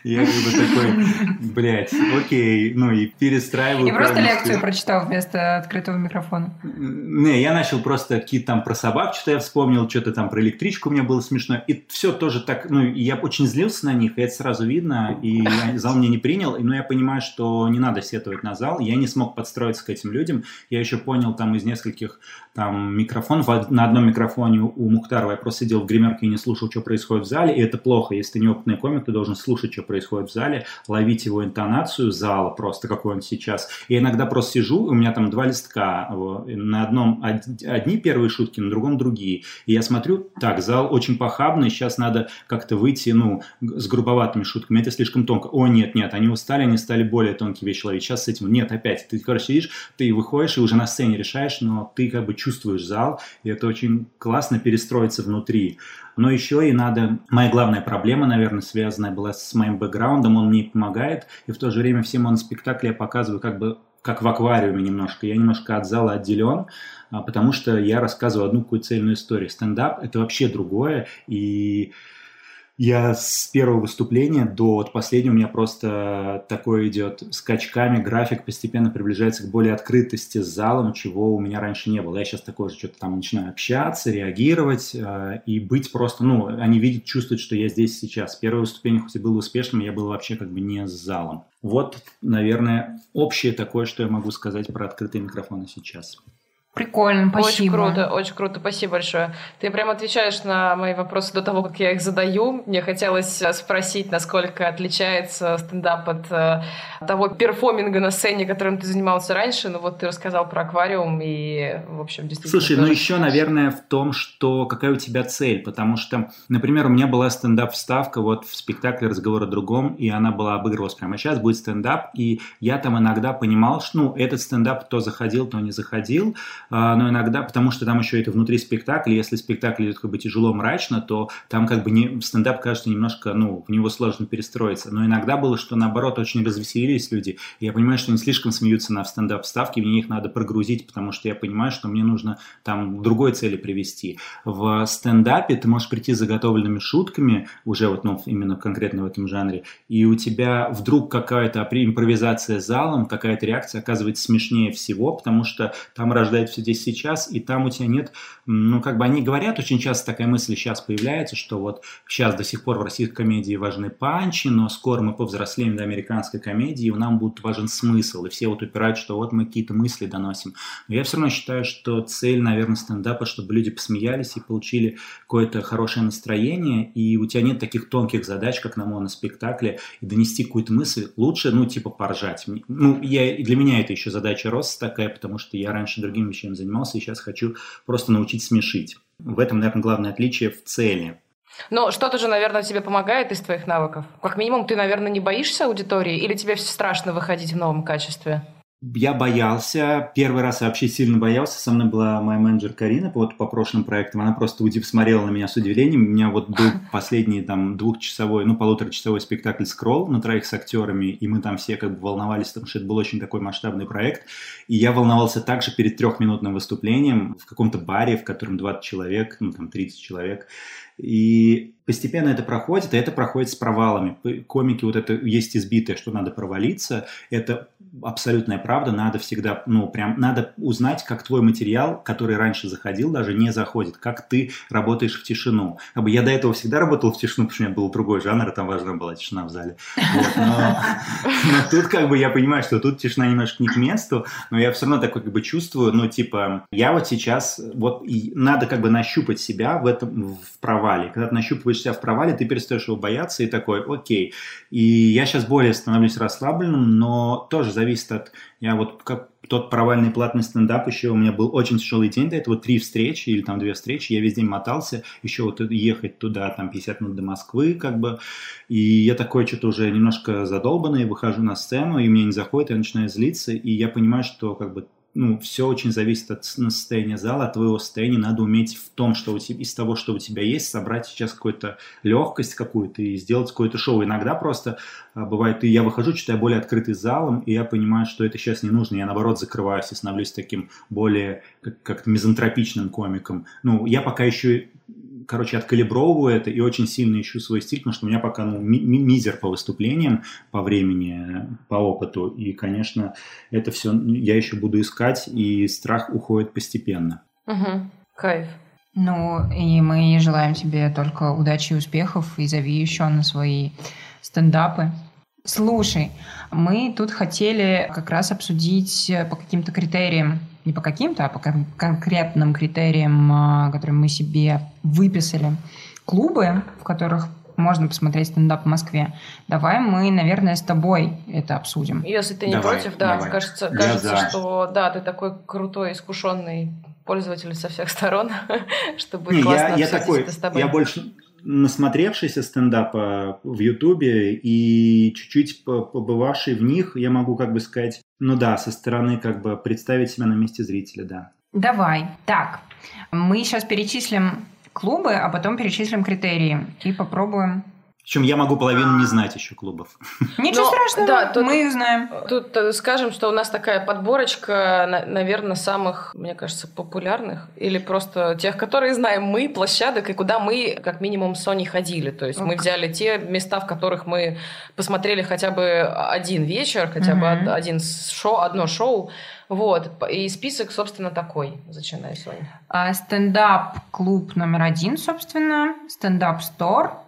Я как бы такой, блядь, окей, ну и перестраиваю. И просто лекцию прочитал вместо открытого микрофона. Не, я начал просто какие-то там про собак, что-то я вспомнил, что-то там про электричку у меня было смешно. И все тоже так, ну, я очень злился на них, и это сразу видно, и зал меня не принял, но я понимаю, что не надо сетовать на зал, я не смог подстроиться к этим людям, я еще понял там из нескольких там микрофонов, в- на одном микрофоне у Мухтарова я просто сидел в гримерке и не слушал, что происходит в зале, и это плохо, если ты неопытный комик, ты должен слушать, что происходит в зале, ловить его интонацию зала просто, какой он сейчас. Я иногда просто сижу, у меня там два листка, и на одном од- одни первые шутки, на другом другие. И я смотрю, так, зал очень похабный, сейчас надо как-то выйти, ну, с грубоватыми шутками, это слишком тонко. О, нет, нет, они устали, они стали более тонкие вещи ловить. Сейчас с этим, нет, опять, ты, короче, сидишь, ты выходишь и уже на сцене решаешь, но ты как бы чувствуешь зал, и это очень классно перестроиться внутри. Но еще и надо... Моя главная проблема, наверное, связанная была с моим бэкграундом, он мне помогает, и в то же время все моноспектакли я показываю как бы как в аквариуме немножко. Я немножко от зала отделен, а, потому что я рассказываю одну какую цельную историю. Стендап – это вообще другое, и я с первого выступления до вот последнего у меня просто такое идет скачками, график постепенно приближается к более открытости с залом, чего у меня раньше не было. Я сейчас такое же что-то там начинаю общаться, реагировать э, и быть просто, ну, они видят, чувствуют, что я здесь сейчас. Первое выступление, хоть и было успешным, я был вообще как бы не с залом. Вот, наверное, общее такое, что я могу сказать про открытые микрофоны сейчас. Прикольно, Очень спасибо. круто, очень круто, спасибо большое. Ты прям отвечаешь на мои вопросы до того, как я их задаю. Мне хотелось э, спросить, насколько отличается стендап от э, того перформинга на сцене, которым ты занимался раньше. Ну вот ты рассказал про аквариум и, в общем, действительно... Слушай, ну еще, наверное, в том, что какая у тебя цель, потому что, например, у меня была стендап-вставка вот в спектакле «Разговор о другом», и она была обыгрывалась прямо сейчас, будет стендап, и я там иногда понимал, что, ну, этот стендап то заходил, то не заходил, но иногда, потому что там еще это внутри спектакля, если спектакль идет как бы тяжело, мрачно, то там как бы не, стендап кажется немножко, ну, в него сложно перестроиться, но иногда было, что наоборот очень развеселились люди, я понимаю, что они слишком смеются на стендап-ставке, мне их надо прогрузить, потому что я понимаю, что мне нужно там к другой цели привести. В стендапе ты можешь прийти с заготовленными шутками, уже вот, ну, именно конкретно в этом жанре, и у тебя вдруг какая-то импровизация залом, какая-то реакция оказывается смешнее всего, потому что там рождает все здесь сейчас, и там у тебя нет, ну, как бы они говорят, очень часто такая мысль сейчас появляется, что вот сейчас до сих пор в российской комедии важны панчи, но скоро мы повзрослеем до американской комедии, и нам будет важен смысл, и все вот упирают, что вот мы какие-то мысли доносим. Но я все равно считаю, что цель, наверное, стендапа, чтобы люди посмеялись и получили какое-то хорошее настроение, и у тебя нет таких тонких задач, как на моноспектакле, и донести какую-то мысль. Лучше, ну, типа, поржать. Ну, я, для меня это еще задача роста такая, потому что я раньше другими вещами занимался, и сейчас хочу просто научить смешить. В этом, наверное, главное отличие в цели. Ну, что-то же, наверное, тебе помогает из твоих навыков. Как минимум, ты, наверное, не боишься аудитории, или тебе страшно выходить в новом качестве? Я боялся, первый раз я вообще сильно боялся, со мной была моя менеджер Карина вот по прошлым проектам, она просто удив, смотрела на меня с удивлением, у меня вот был последний там двухчасовой, ну полуторачасовой спектакль «Скролл» на троих с актерами, и мы там все как бы волновались, потому что это был очень такой масштабный проект, и я волновался также перед трехминутным выступлением в каком-то баре, в котором 20 человек, ну там 30 человек, и постепенно это проходит, и это проходит с провалами. Комики вот это есть избитое, что надо провалиться. Это абсолютная правда. Надо всегда, ну, прям, надо узнать, как твой материал, который раньше заходил, даже не заходит, как ты работаешь в тишину. Как бы я до этого всегда работал в тишину, потому что у меня был другой жанр, и там важна была тишина в зале. Но тут как бы я понимаю, что тут тишина немножко не к месту, но я все равно такой как бы чувствую, ну, типа, я вот сейчас, вот и надо как бы нащупать себя в этом, в провале. Когда ты нащупываешь себя в провале, ты перестаешь его бояться и такой, окей. И я сейчас более становлюсь расслабленным, но тоже зависит от... Я вот как тот провальный платный стендап еще, у меня был очень тяжелый день до этого, три встречи или там две встречи, я весь день мотался, еще вот ехать туда, там 50 минут до Москвы, как бы, и я такой что-то уже немножко задолбанный, выхожу на сцену, и мне не заходит, я начинаю злиться, и я понимаю, что как бы ну, все очень зависит от состояния зала, от твоего состояния. Надо уметь в том, что у тебя, из того, что у тебя есть, собрать сейчас какую-то легкость какую-то и сделать какое-то шоу. Иногда просто а, бывает, и я выхожу, я более открытый залом, и я понимаю, что это сейчас не нужно. Я, наоборот, закрываюсь и становлюсь таким более как- как-то мизантропичным комиком. Ну, я пока еще короче, откалибровываю это и очень сильно ищу свой стиль, потому что у меня пока ну, ми- мизер по выступлениям, по времени, по опыту. И, конечно, это все я еще буду искать, и страх уходит постепенно. Угу. Кайф. Ну, и мы желаем тебе только удачи и успехов, и зови еще на свои стендапы. Слушай, мы тут хотели как раз обсудить по каким-то критериям, не по каким-то, а по конкретным критериям, а, которые мы себе выписали, клубы, в которых можно посмотреть стендап в Москве. Давай мы, наверное, с тобой это обсудим. Если ты не давай, против, да, давай. кажется, кажется, что да, ты такой крутой, искушенный пользователь со всех сторон, чтобы классно я, я такой, это с тобой. Я больше насмотревшийся стендапа в Ютубе и чуть-чуть побывавший в них, я могу как бы сказать, ну да, со стороны как бы представить себя на месте зрителя, да. Давай. Так, мы сейчас перечислим клубы, а потом перечислим критерии и попробуем причем я могу половину не знать еще клубов. Ничего Но, страшного, да, тут, мы их знаем. Тут э, скажем, что у нас такая подборочка, наверное, самых, мне кажется, популярных или просто тех, которые знаем мы, площадок, и куда мы, как минимум, с Соней ходили. То есть okay. мы взяли те места, в которых мы посмотрели хотя бы один вечер, хотя mm-hmm. бы один шоу, одно шоу. Вот. И список, собственно, такой. Зачинай, Соня. А, стендап-клуб номер один, собственно. Stand-Up Store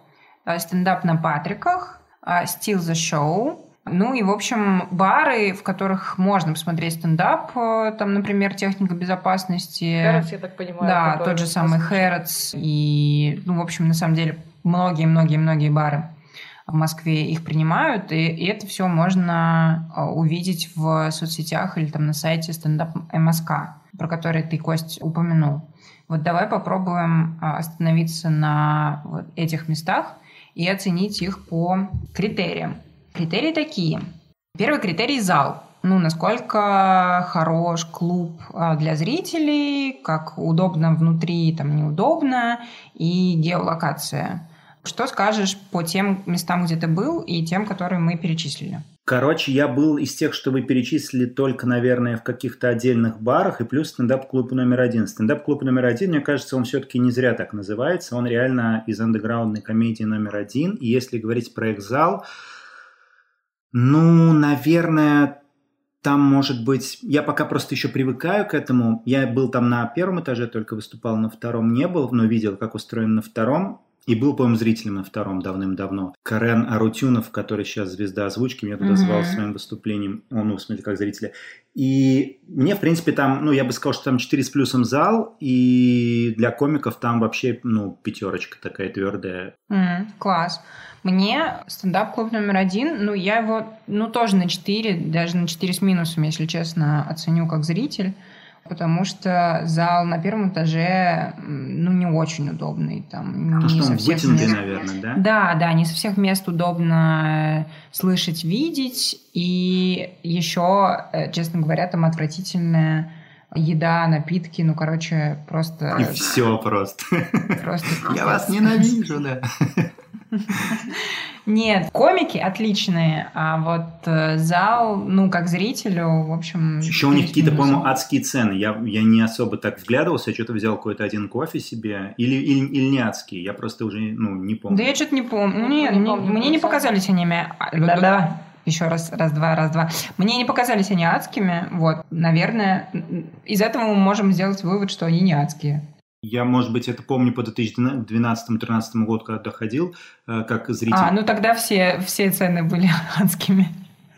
стендап на Патриках, э, Still the Show, ну и, в общем, бары, в которых можно посмотреть стендап, э, там, например, техника безопасности. Harat's, я так понимаю. Да, тот же самый Harat's. И, ну, в общем, на самом деле, многие-многие-многие бары в Москве их принимают, и, и это все можно увидеть в соцсетях или там на сайте стендап МСК, про который ты, Кость, упомянул. Вот давай попробуем остановиться на вот этих местах и оценить их по критериям. Критерии такие. Первый критерий – зал. Ну, насколько хорош клуб а, для зрителей, как удобно внутри, там неудобно, и геолокация. Что скажешь по тем местам, где ты был, и тем, которые мы перечислили? Короче, я был из тех, что вы перечислили только, наверное, в каких-то отдельных барах, и плюс стендап-клуб номер один. Стендап-клуб номер один, мне кажется, он все-таки не зря так называется. Он реально из андеграундной комедии номер один. И если говорить про э, зал, ну, наверное, там может быть... Я пока просто еще привыкаю к этому. Я был там на первом этаже, только выступал на втором, не был, но видел, как устроен на втором. И был, по-моему, зрителем на втором давным-давно. Карен Арутюнов, который сейчас звезда озвучки, меня туда mm-hmm. звал своим выступлением. Он, ну, в смысле, как зрителя. И мне, в принципе, там, ну, я бы сказал, что там 4 с плюсом зал, и для комиков там вообще, ну, пятерочка такая твердая. Mm, класс. Мне стендап-клуб номер один, ну, я его, ну, тоже на 4, даже на 4 с минусом, если честно, оценю как зритель потому что зал на первом этаже, ну, не очень удобный. Там, ну, не что он вытянутый, мест... наверное, да? Да, да, не со всех мест удобно слышать, видеть. И еще, э, честно говоря, там отвратительная еда, напитки, ну, короче, просто... И все просто. Просто Я вас ненавижу, да. Нет, комики отличные, а вот э, зал, ну, как зрителю, в общем... Еще у них какие-то, по-моему, адские цены. Я, я не особо так вглядывался, я что-то взял какой-то один кофе себе. Или, или, или не адские, я просто уже, ну, не помню. Да я что-то не помню. Нет, не, помню, мне не показались они... Да-да. Еще раз, раз-два, раз-два. Мне не показались они адскими. Вот, наверное, из этого мы можем сделать вывод, что они не адские. Я, может быть, это помню по 2012-2013 году, когда доходил, э, как зритель. А, ну тогда все, все цены были адскими.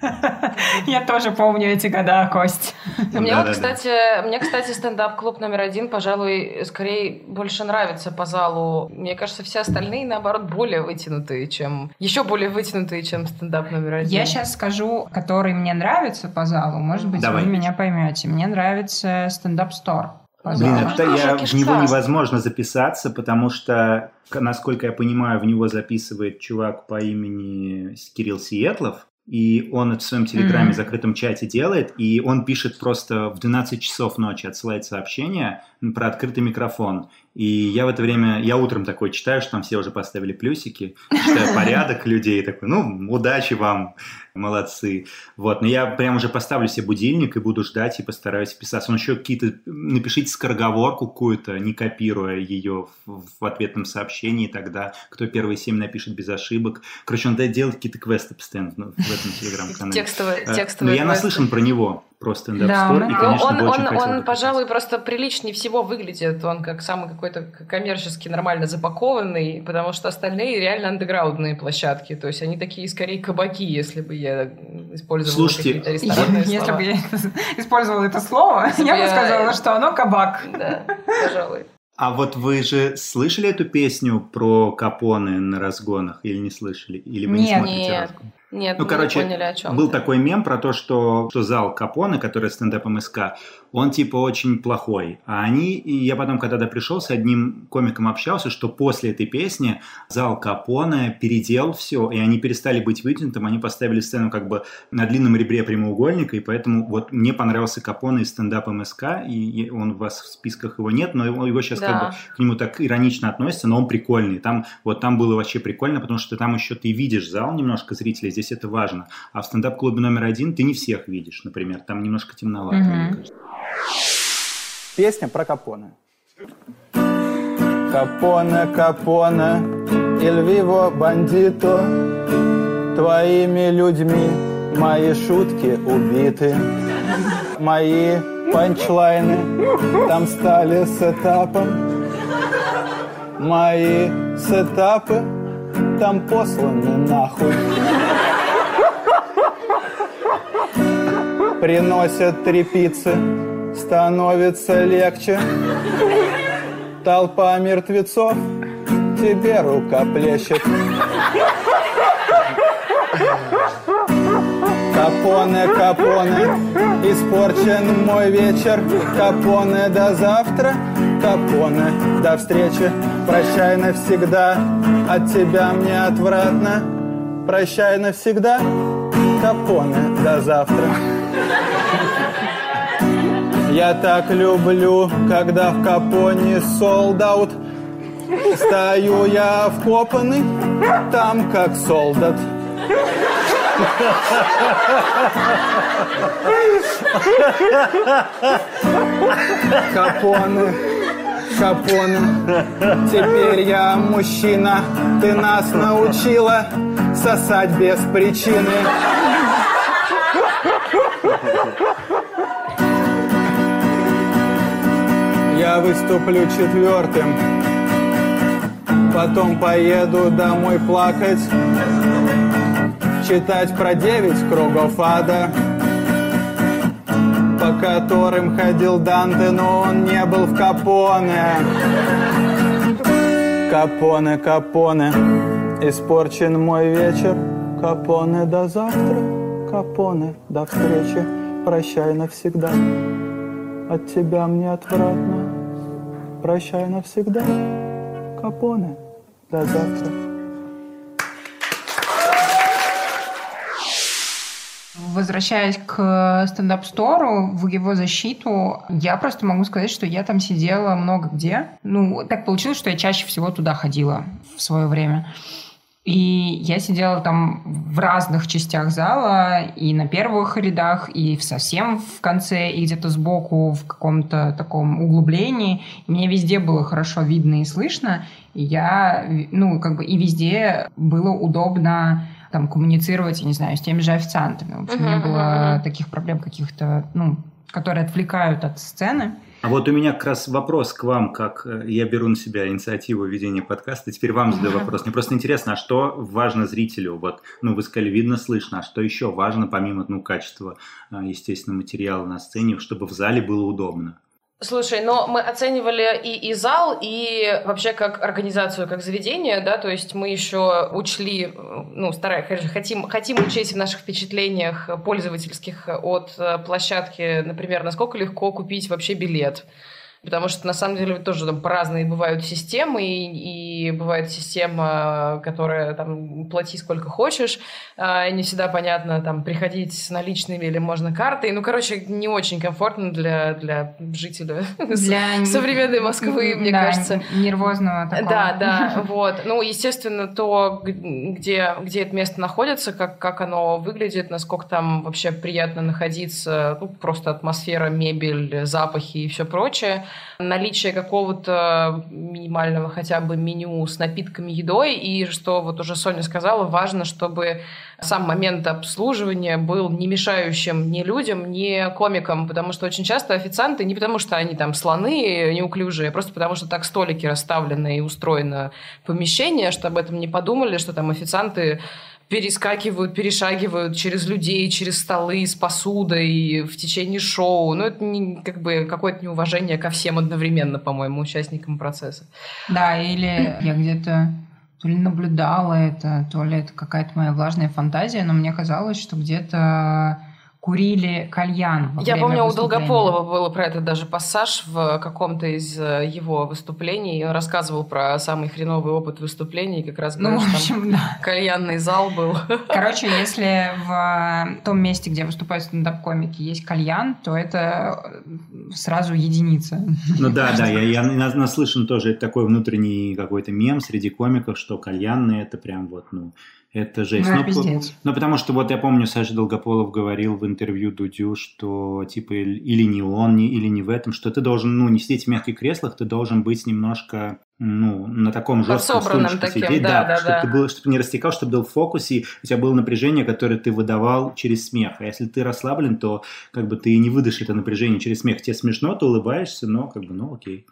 Я тоже помню эти года, Кость. Мне вот, кстати, мне, кстати, стендап-клуб номер один, пожалуй, скорее больше нравится по залу. Мне кажется, все остальные, наоборот, более вытянутые, чем... Еще более вытянутые, чем стендап номер один. Я сейчас скажу, который мне нравится по залу. Может быть, вы меня поймете. Мне нравится стендап-стор. Блин, это я, в него невозможно записаться, потому что, насколько я понимаю, в него записывает чувак по имени Кирилл Сиетлов. и он это в своем телеграме Мгм. закрытом чате делает, и он пишет просто в 12 часов ночи, отсылает сообщение про открытый микрофон. И я в это время, я утром такой читаю, что там все уже поставили плюсики, читаю порядок людей, такой, ну, удачи вам, молодцы. Вот, но я прям уже поставлю себе будильник и буду ждать и постараюсь вписаться. Он еще какие-то, напишите скороговорку какую-то, не копируя ее в, в ответном сообщении, тогда кто первые семь напишет без ошибок. Короче, он делает какие-то квесты постоянно в этом телеграм-канале. Текстовые, Э, текстовые Но я наслышан про него, про стендап Да, Store, он- и, Ну, конечно, он, бы очень он, хотел он, бы пожалуй, просто приличнее всего выглядит. Он как самый какой-то коммерчески нормально запакованный, потому что остальные реально андеграундные площадки. То есть они такие скорее кабаки, если бы я использовала Слушайте, какие-то ресторанные Если слова. бы я использовала это слово, Если я бы я- сказала, что оно кабак. Да, пожалуй. А вот вы же слышали эту песню про Капоне на разгонах или не слышали? Или вы не Нет. смотрите Нет. разгон? Нет, Ну, мы короче, не поняли, о чем Был такой мем про то, что, что зал Капоне, который стендап МСК, он типа очень плохой. А они, и я потом когда-то пришел с одним комиком общался, что после этой песни зал Капоне переделал все, и они перестали быть вытянутым, они поставили сцену как бы на длинном ребре прямоугольника, и поэтому вот мне понравился Капоне из стендапа МСК, и он у вас в списках его нет, но его, его сейчас Да. как бы к нему так иронично относятся, но он прикольный. Там вот там было вообще прикольно, потому что там еще ты видишь зал немножко зрителей, здесь это важно. А в стендап-клубе номер один ты не всех видишь, например, там немножко темновато. Мгм. мне кажется. Песня про Капоне. Капоне, Капоне, vivo бандито, твоими людьми мои шутки убиты, мои панчлайны там стали сетапом, мои сетапы там посланы нахуй. Приносят три пиццы, становится легче. Толпа мертвецов тебе рука плещет. Капоне, капоне, испорчен мой вечер. Капоне до завтра, капоне до встречи. Прощай навсегда, от тебя мне отвратно. Прощай навсегда, капоне до завтра. Я так люблю, когда в капоне солдат. Стою я вкопанный, там как солдат. Капоне, капоне, теперь я мужчина, ты нас научила сосать без причины. Я выступлю четвертым, потом поеду домой плакать, читать про девять кругов ада, по которым ходил Данте, но он не был в Капоне. Капоне, Капоне, испорчен мой вечер. Капоне до завтра, Капоне до встречи. Прощай навсегда, от тебя мне отвратно. Прощай навсегда, Капоне, до завтра. Возвращаясь к стендап-стору, в его защиту, я просто могу сказать, что я там сидела много где. Ну, так получилось, что я чаще всего туда ходила в свое время. И я сидела там в разных частях зала, и на первых рядах, и совсем в конце, и где-то сбоку в каком-то таком углублении. И мне везде было хорошо видно и слышно. И я, ну, как бы и везде было удобно там коммуницировать, я не знаю, с теми же официантами. В общем, не Мгм, было мгм. таких проблем каких-то, ну, которые отвлекают от сцены. А вот у меня как раз вопрос к вам, как э, я беру на себя инициативу ведения подкаста. Теперь вам задаю вопрос. Мне просто интересно, а что важно зрителю? Вот, ну, вы сказали, видно, слышно. А что еще важно, помимо, ну, качества, э, естественно, материала на сцене, чтобы в зале было удобно? Слушай, но мы оценивали и, и зал, и вообще как организацию, как заведение, да, то есть мы еще учли, ну, стараемся, хотим, хотим учесть в наших впечатлениях пользовательских от э, площадки, например, насколько легко купить вообще билет. Потому что, на самом деле, тоже там разные бывают системы, и, и бывает система, которая там плати сколько хочешь, и не всегда понятно, там, приходить с наличными или можно картой. Ну, короче, не очень комфортно для, для жителя для современной Москвы, мне да, кажется. нервозного такого. Да, да, вот. Ну, естественно, то, где, где это место находится, как, как оно выглядит, насколько там вообще приятно находиться, ну, просто атмосфера, мебель, запахи и все прочее наличие какого-то минимального хотя бы меню с напитками, едой, и что вот уже Соня сказала, важно, чтобы сам момент обслуживания был не мешающим ни людям, ни комикам, потому что очень часто официанты не потому, что они там слоны неуклюжие, а просто потому, что так столики расставлены и устроено помещение, что об этом не подумали, что там официанты перескакивают, перешагивают через людей, через столы с посудой в течение шоу. Ну, это не, как бы какое-то неуважение ко всем одновременно, по-моему, участникам процесса. Да, или я где-то то ли наблюдала это, то ли это какая-то моя влажная фантазия, но мне казалось, что где-то курили кальян. Во Я помню, у Долгополова было про это даже пассаж в каком-то из э, его выступлений. Он рассказывал про самый хреновый опыт выступлений, как раз ну, в общем, там да. кальянный зал был. Короче, если в том месте, где выступают стендап-комики, есть кальян, то это сразу единица. Ну да, да, я, я наслышан тоже такой внутренний какой-то мем среди комиков, что кальянный это прям вот, ну, это жесть. Ну, ну, ну, потому что вот я помню, Саша Долгополов говорил в интервью Дудю, что типа или не он, не, или не в этом, что ты должен, ну, не сидеть в мягких креслах, ты должен быть немножко, ну, на таком жестком стульчике таким, сидеть, да, да, да, чтобы да. ты был, чтобы не растекал, чтобы был в фокусе, у тебя было напряжение, которое ты выдавал через смех. А если ты расслаблен, то как бы ты не выдашь это напряжение через смех. Тебе смешно, ты улыбаешься, но как бы, ну, окей.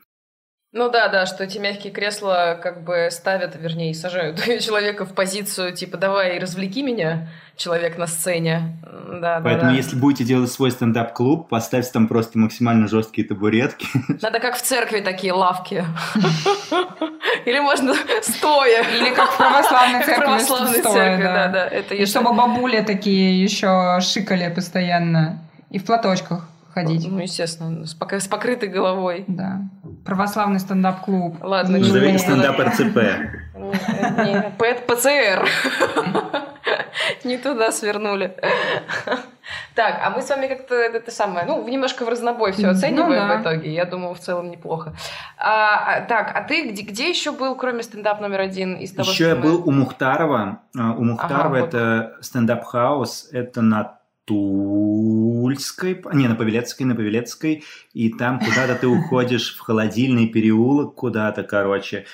Ну да, да, что эти мягкие кресла как бы ставят, вернее, сажают человека в позицию типа «давай, развлеки меня, человек на сцене». Да, Поэтому да, да. если будете делать свой стендап-клуб, поставьте там просто максимально жесткие табуретки. Надо как в церкви такие лавки. Или можно стоя. Или как в православной церкви. православной церкви, да. да, И чтобы бабули такие еще шикали постоянно. И в платочках ходить. Ну, естественно, с покрытой головой. Да. Православный стендап-клуб. Ладно, Не- Назовите стендап РЦП. Не, не, П- ПЦР. Не туда свернули. Так, а мы с вами как-то это самое, ну, немножко в разнобой все Ну оцениваем да. в итоге. Я думаю, в целом неплохо. А, а, так, а ты где, где еще был, кроме стендап номер один из того, Еще что я мы- был у Мухтарова. А, У Мухтарова вот. это стендап-хаус. Это на Тульской, не, на Павелецкой, на Павелецкой, и там куда-то ты уходишь в холодильный переулок куда-то, короче.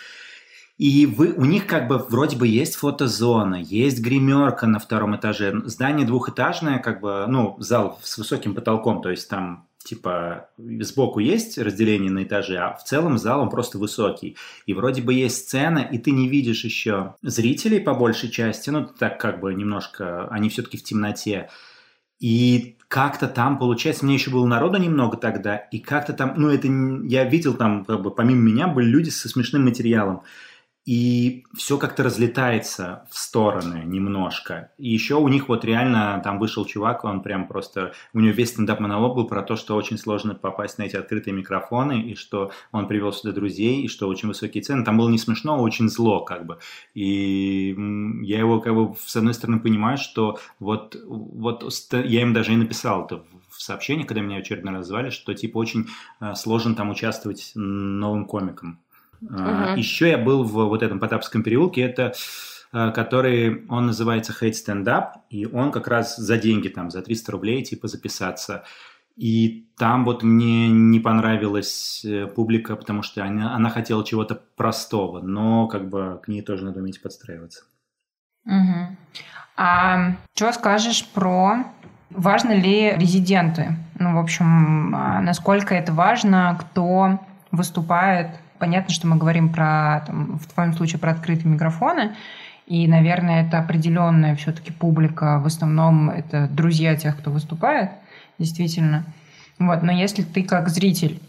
И вы, у них как бы вроде бы есть фотозона, есть гримерка на втором этаже. Здание двухэтажное, как бы, ну, зал с высоким потолком, то есть там типа сбоку есть разделение на этажи, а в целом зал он просто высокий. И вроде бы есть сцена, и ты не видишь еще зрителей по большей части, ну, так как бы немножко, они все-таки в темноте. И как-то там, получается, мне еще было народу немного тогда, и как-то там, ну, это я видел там, как помимо меня были люди со смешным материалом. И все как-то разлетается в стороны немножко. И еще у них вот реально там вышел чувак, он прям просто... У него весь стендап-монолог был про то, что очень сложно попасть на эти открытые микрофоны, и что он привел сюда друзей, и что очень высокие цены. Там было не смешно, а очень зло как бы. И я его как бы с одной стороны понимаю, что вот, вот я им даже и написал это в- сообщении, когда меня очередной раз звали, что типа очень э, сложно там участвовать новым комикам. Мгм. Еще я был в вот этом Потапском переулке, это э, который, он называется Hate Stand Up, и он как раз за деньги, там, за 300 рублей, типа, записаться. И там вот мне не понравилась э, публика, потому что она, она хотела чего-то простого, но как бы к ней тоже надо уметь подстраиваться. Мгм. А что скажешь про важно ли резиденты? Ну, в общем, а, насколько это важно, кто выступает? Понятно, что мы говорим про, там, в твоем случае, про открытые микрофоны, и, наверное, это определенная все-таки публика, в основном это друзья тех, кто выступает, действительно. Вот, но если ты как зритель,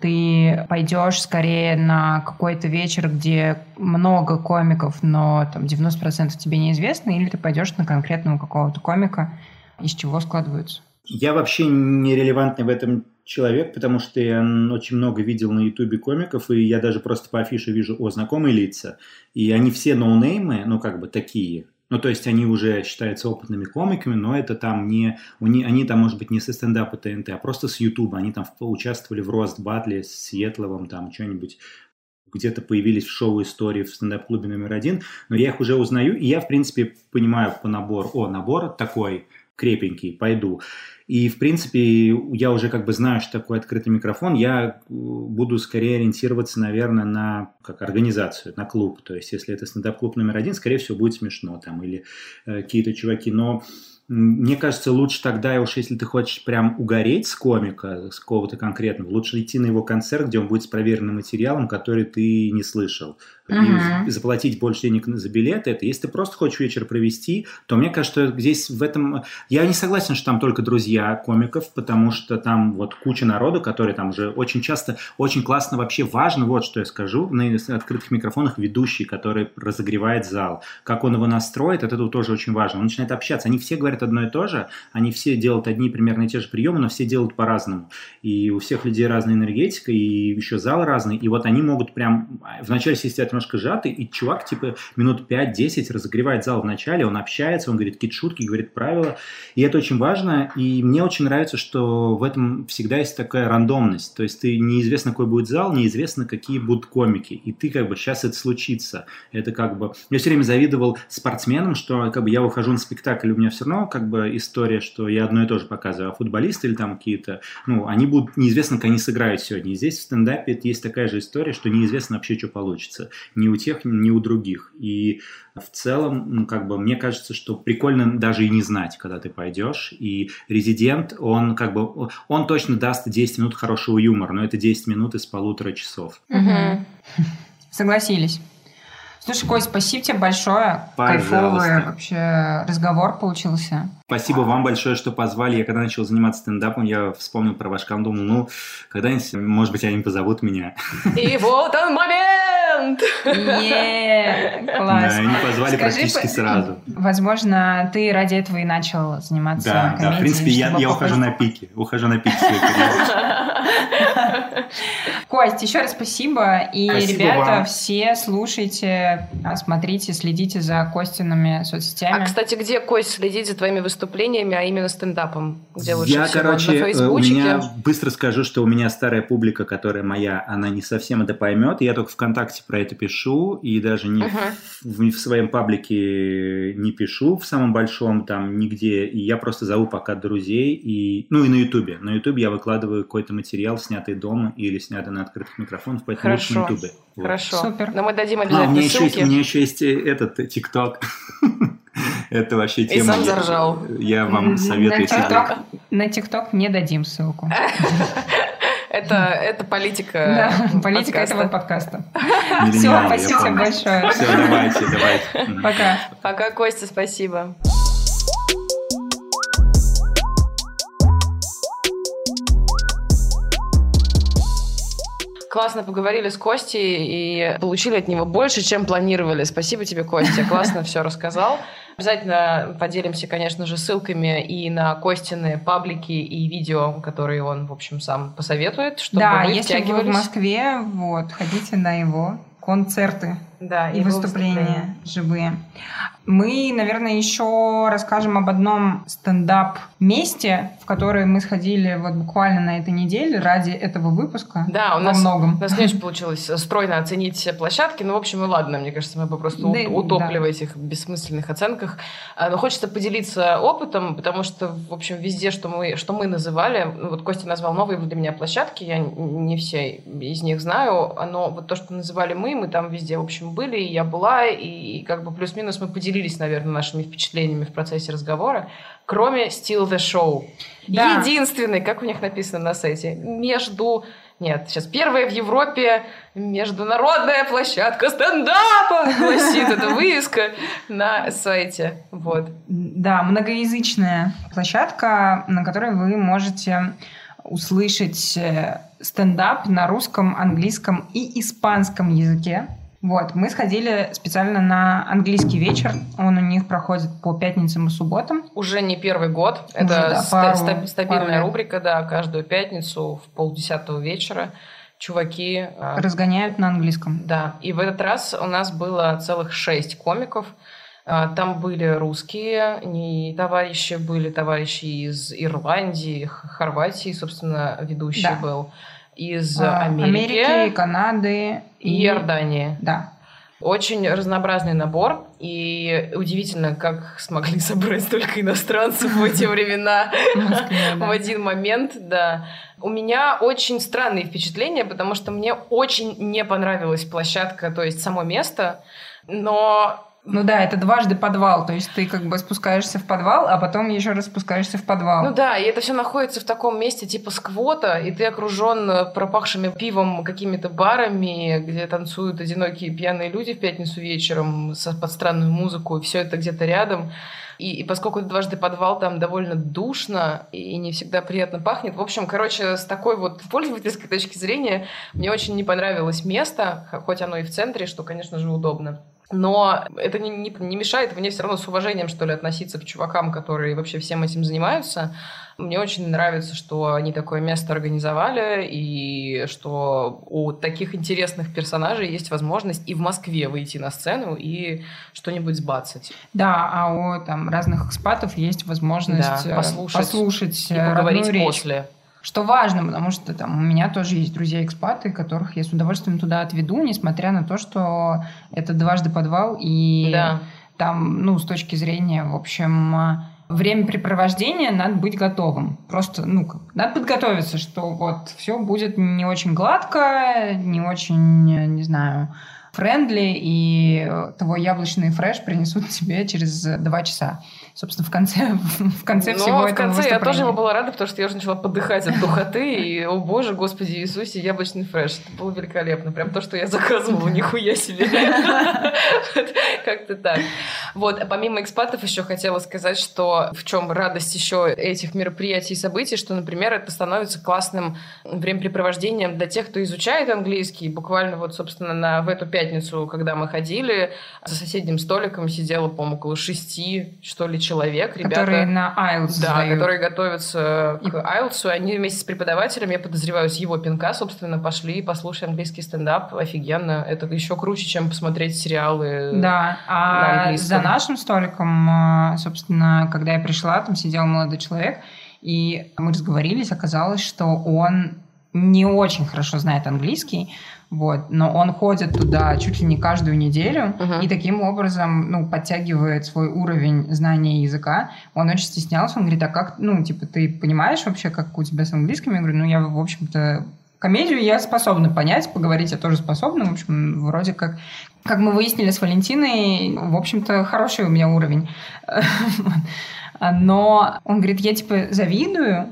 ты пойдешь скорее на какой-то вечер, где много комиков, но там 90% тебе неизвестно, или ты пойдешь на конкретного какого-то комика, из чего складываются? Я вообще нерелевантный в этом человек, потому что я очень много видел на ютубе комиков, и я даже просто по афише вижу, о, знакомые лица. И они все ноунеймы, ну, как бы такие. Ну, то есть они уже считаются опытными комиками, но это там не... Они там, может быть, не со стендапа ТНТ, а просто с Ютуба. Они там участвовали в Рост Батле с Сиэтловым, там что-нибудь где-то появились в шоу истории в стендап-клубе номер один, но я их уже узнаю, и я, в принципе, понимаю по набору, о, набор такой крепенький, пойду. И, в принципе, я уже как бы знаю, что такое открытый микрофон. Я э, буду скорее ориентироваться, наверное, на как организацию, на клуб. То есть, если это стендап-клуб номер один, скорее всего, будет смешно там или э, какие-то чуваки. Но мне кажется, лучше тогда, уж если ты хочешь прям угореть с комика, с какого-то конкретного, лучше идти на его концерт, где он будет с проверенным материалом, который ты не слышал. Uh-huh. И заплатить больше денег за билеты. Это если ты просто хочешь вечер провести, то мне кажется, что здесь в этом... Я не согласен, что там только друзья комиков, потому что там вот куча народу, который там уже очень часто, очень классно вообще важно, вот что я скажу, на открытых микрофонах ведущий, который разогревает зал. Как он его настроит, от этого тоже очень важно. Он начинает общаться. Они все говорят одно и то же, они все делают одни примерно те же приемы, но все делают по-разному. И у всех людей разная энергетика, и еще зал разный. И вот они могут прям... Вначале сидят немножко сжатый, и чувак типа минут 5-10 разогревает зал в начале, он общается, он говорит какие-то шутки, говорит правила, и это очень важно, и мне очень нравится, что в этом всегда есть такая рандомность, то есть ты неизвестно, какой будет зал, неизвестно, какие будут комики, и ты как бы сейчас это случится, это как бы... Я все время завидовал спортсменам, что как бы я выхожу на спектакль, у меня все равно как бы история, что я одно и то же показываю, а футболисты или там какие-то, ну, они будут неизвестно, как они сыграют сегодня. И здесь в стендапе есть такая же история, что неизвестно вообще, что получится ни у тех, ни у других. И в целом, ну, как бы, мне кажется, что прикольно даже и не знать, когда ты пойдешь. И резидент, он как бы, он точно даст 10 минут хорошего юмора, но это 10 минут из полутора часов. Угу. Согласились. Слушай, Кость, спасибо тебе большое. Пожалуйста. Кайфовый вообще разговор получился. Спасибо вам большое, что позвали. Я когда начал заниматься стендапом, я вспомнил про ваш кам, думал, ну, когда-нибудь, может быть, они позовут меня. И вот он момент! Класс. Да, они позвали практически сразу. Возможно, ты ради этого и начал заниматься Да, комедией. да, в принципе, я, я ухожу на пике. Ухожу на пике своей карьеры. Кость, еще раз спасибо. И, Спасибо ребята, вам. все слушайте, смотрите, следите за Костиными соцсетями. А, кстати, где, Кость, следить за твоими выступлениями, а именно стендапом? Где лучше Я, всего? короче, На э, у меня быстро скажу, что у меня старая публика, которая моя, она не совсем это поймет. Я только ВКонтакте про это пишу, и даже не Мгм. в, в своем паблике не пишу в самом большом там нигде. И я просто зову пока друзей. И, ну и на Ютубе. На Ютубе я выкладываю какой-то материал, снятый дома или снятый на открытых микрофонах, поэтому лучше на Хорошо. Ютубе. Вот. Хорошо. Супер. Но мы дадим А, у обязательно меня еще есть, ссылки. у меня еще есть э, этот э, ТикТок. Это вообще И тема. сам я- заржал. Я вам советую. На ТикТок, на ТикТок не дадим ссылку. Это, это политика Да, политика подкаста. этого подкаста. Все, спасибо большое. Все, давайте, давайте. Пока. Пока, Костя, спасибо. Классно поговорили с Костей и получили от него больше, чем планировали. Спасибо тебе, Костя. Классно все рассказал. Обязательно поделимся, конечно же, ссылками и на Костины паблики и видео, которые он, в общем, сам посоветует, чтобы Да, если вы в. Москве, вот, ходите на его концерты Да, и его выступления живые. Мы, наверное, еще расскажем об одном стендап-месте, в которое мы сходили вот буквально на этой неделе ради этого выпуска. Да, у нас, многом. у нас не очень получилось стройно оценить площадки. Ну, в общем, и ладно, мне кажется, мы попросту Да, ут- утопли да. в этих бессмысленных оценках. А, Но хочется поделиться опытом, потому что, в общем, везде, что мы, что мы называли, ну, вот Костя назвал новые для меня площадки, я не все из них знаю, но вот то, что называли мы, мы там везде, в общем, были, и я была, и как бы плюс-минус мы поделились, наверное, нашими впечатлениями в процессе разговора, кроме Still the Show. Да. Единственный, как у них написано на сайте, между... Нет, сейчас первая в Европе международная площадка стендапа, гласит эта вывеска на сайте. Вот. Да, многоязычная площадка, на которой вы можете услышать э, стендап на русском, английском и испанском языке. Вот, мы сходили специально на английский вечер. Он у них проходит по пятницам и субботам. Уже не первый год. Уже, Это да, ста- пару- пару стабильная лет. рубрика, да, каждую пятницу в полдесятого вечера чуваки... а, Разгоняют на английском. Да, и в этот раз у нас было целых шесть комиков. А, Там были русские не товарищи, были товарищи из Ирландии, Хорватии, собственно, ведущий Да. был, из А, Америки, Америки, Канады и Иордании. Да. Очень разнообразный набор, и удивительно, как смогли собрать столько иностранцев в эти времена в один момент, да. У меня очень странные впечатления, потому что мне очень не понравилась площадка, то есть само место, но Ну да, это дважды подвал. То есть ты как бы спускаешься в подвал, а потом еще раз спускаешься в подвал. Ну да, и это все находится в таком месте типа сквота, и ты окружен э, пропахшими пивом какими-то барами, где танцуют одинокие пьяные люди в пятницу вечером под странную музыку, и все это где-то рядом. И, и поскольку это дважды подвал, там довольно душно и не всегда приятно пахнет. В общем, короче, с такой вот пользовательской точки зрения мне очень не понравилось место, хоть оно и в центре, что, конечно же, удобно. Но это не, не- не мешает мне все равно с уважением, что ли, относиться к чувакам, которые вообще всем этим занимаются. Мне очень нравится, что они такое место организовали, и что у таких интересных персонажей есть возможность и в Москве выйти на сцену и что-нибудь сбацать. Да, а у там разных экспатов есть возможность Да, э, послушать послушать и э, поговорить родную речь. после. Что важно, потому что там у меня тоже есть друзья-экспаты, которых я с удовольствием туда отведу, несмотря на то, что это дважды подвал, и Да. там, ну, с точки зрения, в общем, времяпрепровождения надо быть готовым. Просто, ну, надо подготовиться, что вот все будет не очень гладко, не очень, не знаю, friendly, и э, твой яблочный фреш принесут тебе через два часа. Собственно, в конце, в конце Но всего в конце я тоже ему была рада, потому что я уже начала подыхать от духоты, и, о боже, господи Иисусе, яблочный фреш. Это было великолепно. Прям то, что я заказывала, нихуя себе. Как-то так. Вот, а помимо экспатов еще хотела сказать, что в чем радость еще этих мероприятий и событий, что, например, это становится классным времяпрепровождением для тех, кто изучает английский. Буквально вот, собственно, на, в эту пятницу, когда мы ходили, за соседним столиком сидело, по-моему, около шести, что ли, человек. Ребята, Которые на IELTS Да, сдают. которые готовятся к IELTS. Они вместе с преподавателем, я подозреваю, с его пинка, собственно, пошли послушали английский стендап. Офигенно. Это еще круче, чем посмотреть сериалы Да, на а английском. за нашим столиком, э, собственно, когда я пришла, там сидел молодой человек, и мы разговорились, оказалось, что он не очень хорошо знает английский, вот, но он ходит туда чуть ли не каждую неделю и таким образом, ну, подтягивает свой уровень знания языка. Он очень стеснялся, он говорит, а как, ну, типа, ты понимаешь вообще, как у тебя с английским? Я говорю, ну, я, в общем-то, комедию я способна понять, поговорить я тоже способна, в общем, вроде как как мы выяснили с Валентиной, в общем-то, хороший у меня уровень. Но он говорит, я типа завидую,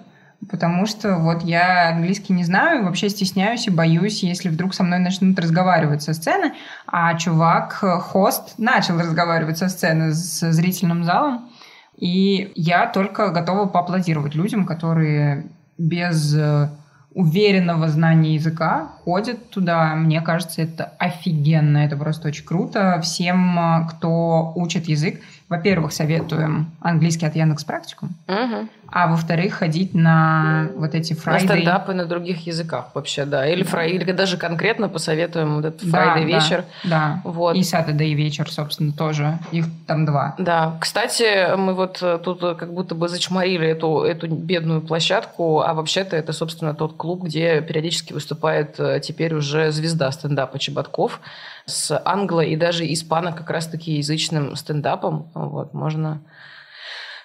потому что вот я английский не знаю, вообще стесняюсь и боюсь, если вдруг со мной начнут разговаривать со сцены, а чувак, э, хост, начал разговаривать со сцены с зрительным залом, и я только готова поаплодировать людям, которые без э, уверенного знания языка ходят туда. Мне кажется, это офигенно, это просто очень круто. Всем, э, кто учит язык, во-первых, советуем английский от Яндекс Практикум, Мгм. а во-вторых, ходить на вот эти На Friday. стендапы на других языках вообще, да. Или, фрай, или даже конкретно посоветуем вот этот Да, Friday да, вечер. Да. Вот. И Saturday вечер, собственно, тоже. Их там два. Да, кстати, мы вот э, тут э, как будто бы зачморили эту, эту бедную площадку, а вообще-то это, собственно, тот клуб, где периодически выступает э, теперь уже звезда стендапа Чеботков с англо- и даже испано как раз-таки язычным стендапом. Вот, можно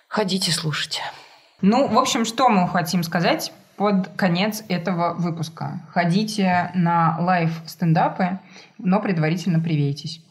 ходить и слушать. Ну, в общем, что мы хотим сказать под конец этого выпуска? Ходите на live-стендапы, но предварительно привейтесь.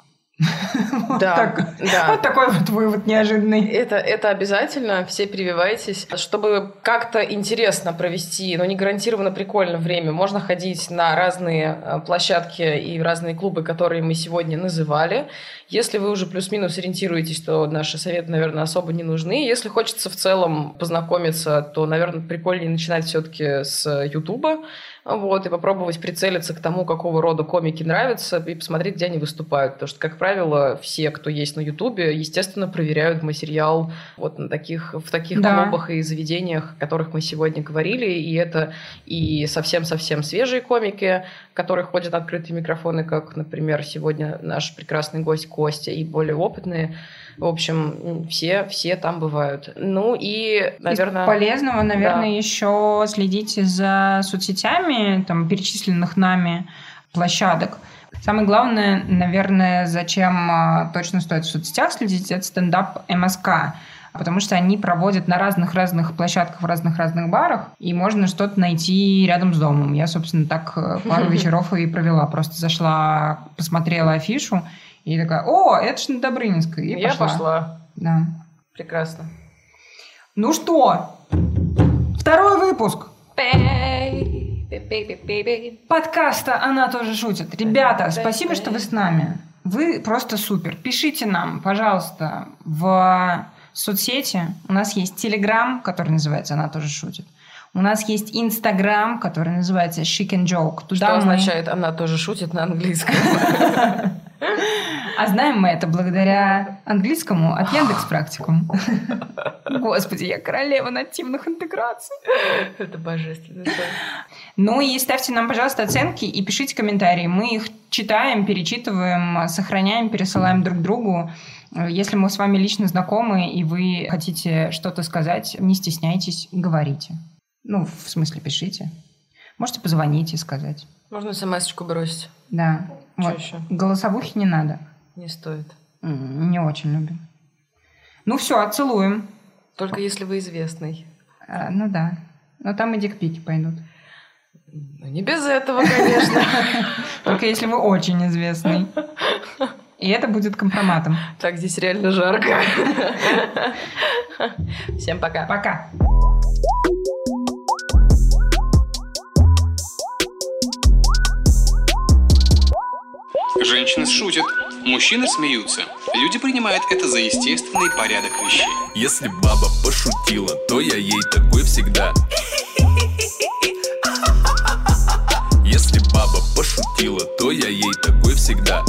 Да, так- да. Вот такой вот вывод неожиданный. Это, это обязательно, все прививайтесь. Чтобы как-то интересно провести, но не гарантированно прикольно время, можно ходить на разные э, площадки и разные клубы, которые мы сегодня называли. Если вы уже плюс-минус ориентируетесь, то наши советы, наверное, особо не нужны. Если хочется в целом познакомиться, то, наверное, прикольнее начинать все-таки с Ютуба. Вот, и попробовать прицелиться к тому, какого рода комики нравятся, и посмотреть, где они выступают. Потому что, как правило, все, кто есть на Ютубе, естественно, проверяют материал вот на таких, в таких Да. клубах и заведениях, о которых мы сегодня говорили. И это и совсем-совсем свежие комики, которые ходят на открытые микрофоны, как, например, сегодня наш прекрасный гость Костя, и более опытные. В общем, все, все там бывают. Ну и, наверное... Из полезного, наверное, да. еще следите за соцсетями, там, перечисленных нами площадок. Самое главное, наверное, зачем а, точно стоит в соцсетях следить, это стендап МСК. Потому что они проводят на разных-разных площадках, в разных-разных барах, и можно что-то найти рядом с домом. Я, собственно, так э, пару вечеров и провела. Просто зашла, посмотрела афишу, и такая, о, это ж на Добрынинской. И Я пошла. пошла. Да. Прекрасно. Ну что, второй выпуск подкаста «Она тоже шутит». Ребята, спасибо, что вы с нами. Вы просто супер. Пишите нам, пожалуйста, в соцсети. У нас есть Телеграм, который называется «Она тоже шутит». У нас есть Инстаграм, который называется Chic and Joke. Туда Что мы- означает, она тоже шутит на английском. А знаем мы это благодаря английскому от Яндекс Практикум. Господи, я королева нативных интеграций. Это божественно. Ну и ставьте нам, пожалуйста, оценки и пишите комментарии. Мы их читаем, перечитываем, сохраняем, пересылаем друг другу. Если мы с вами лично знакомы, и вы хотите что-то сказать, не стесняйтесь, говорите. Ну, в смысле, пишите. Можете позвонить и сказать. Можно смс-очку бросить. Да. Вот. Голосовухи не надо. Не стоит. Не очень любим. Ну все, отцелуем. Только если вы известный. А, ну да. Но там и дикпики пойдут. Ну, не без этого, конечно. Только если вы очень известный. И это будет компроматом. Так, здесь реально жарко. Всем пока. Пока. Женщины шутят, мужчины смеются. Люди принимают это за естественный порядок вещей. Если баба пошутила, то я ей такой всегда. Если баба пошутила, то я ей такой всегда.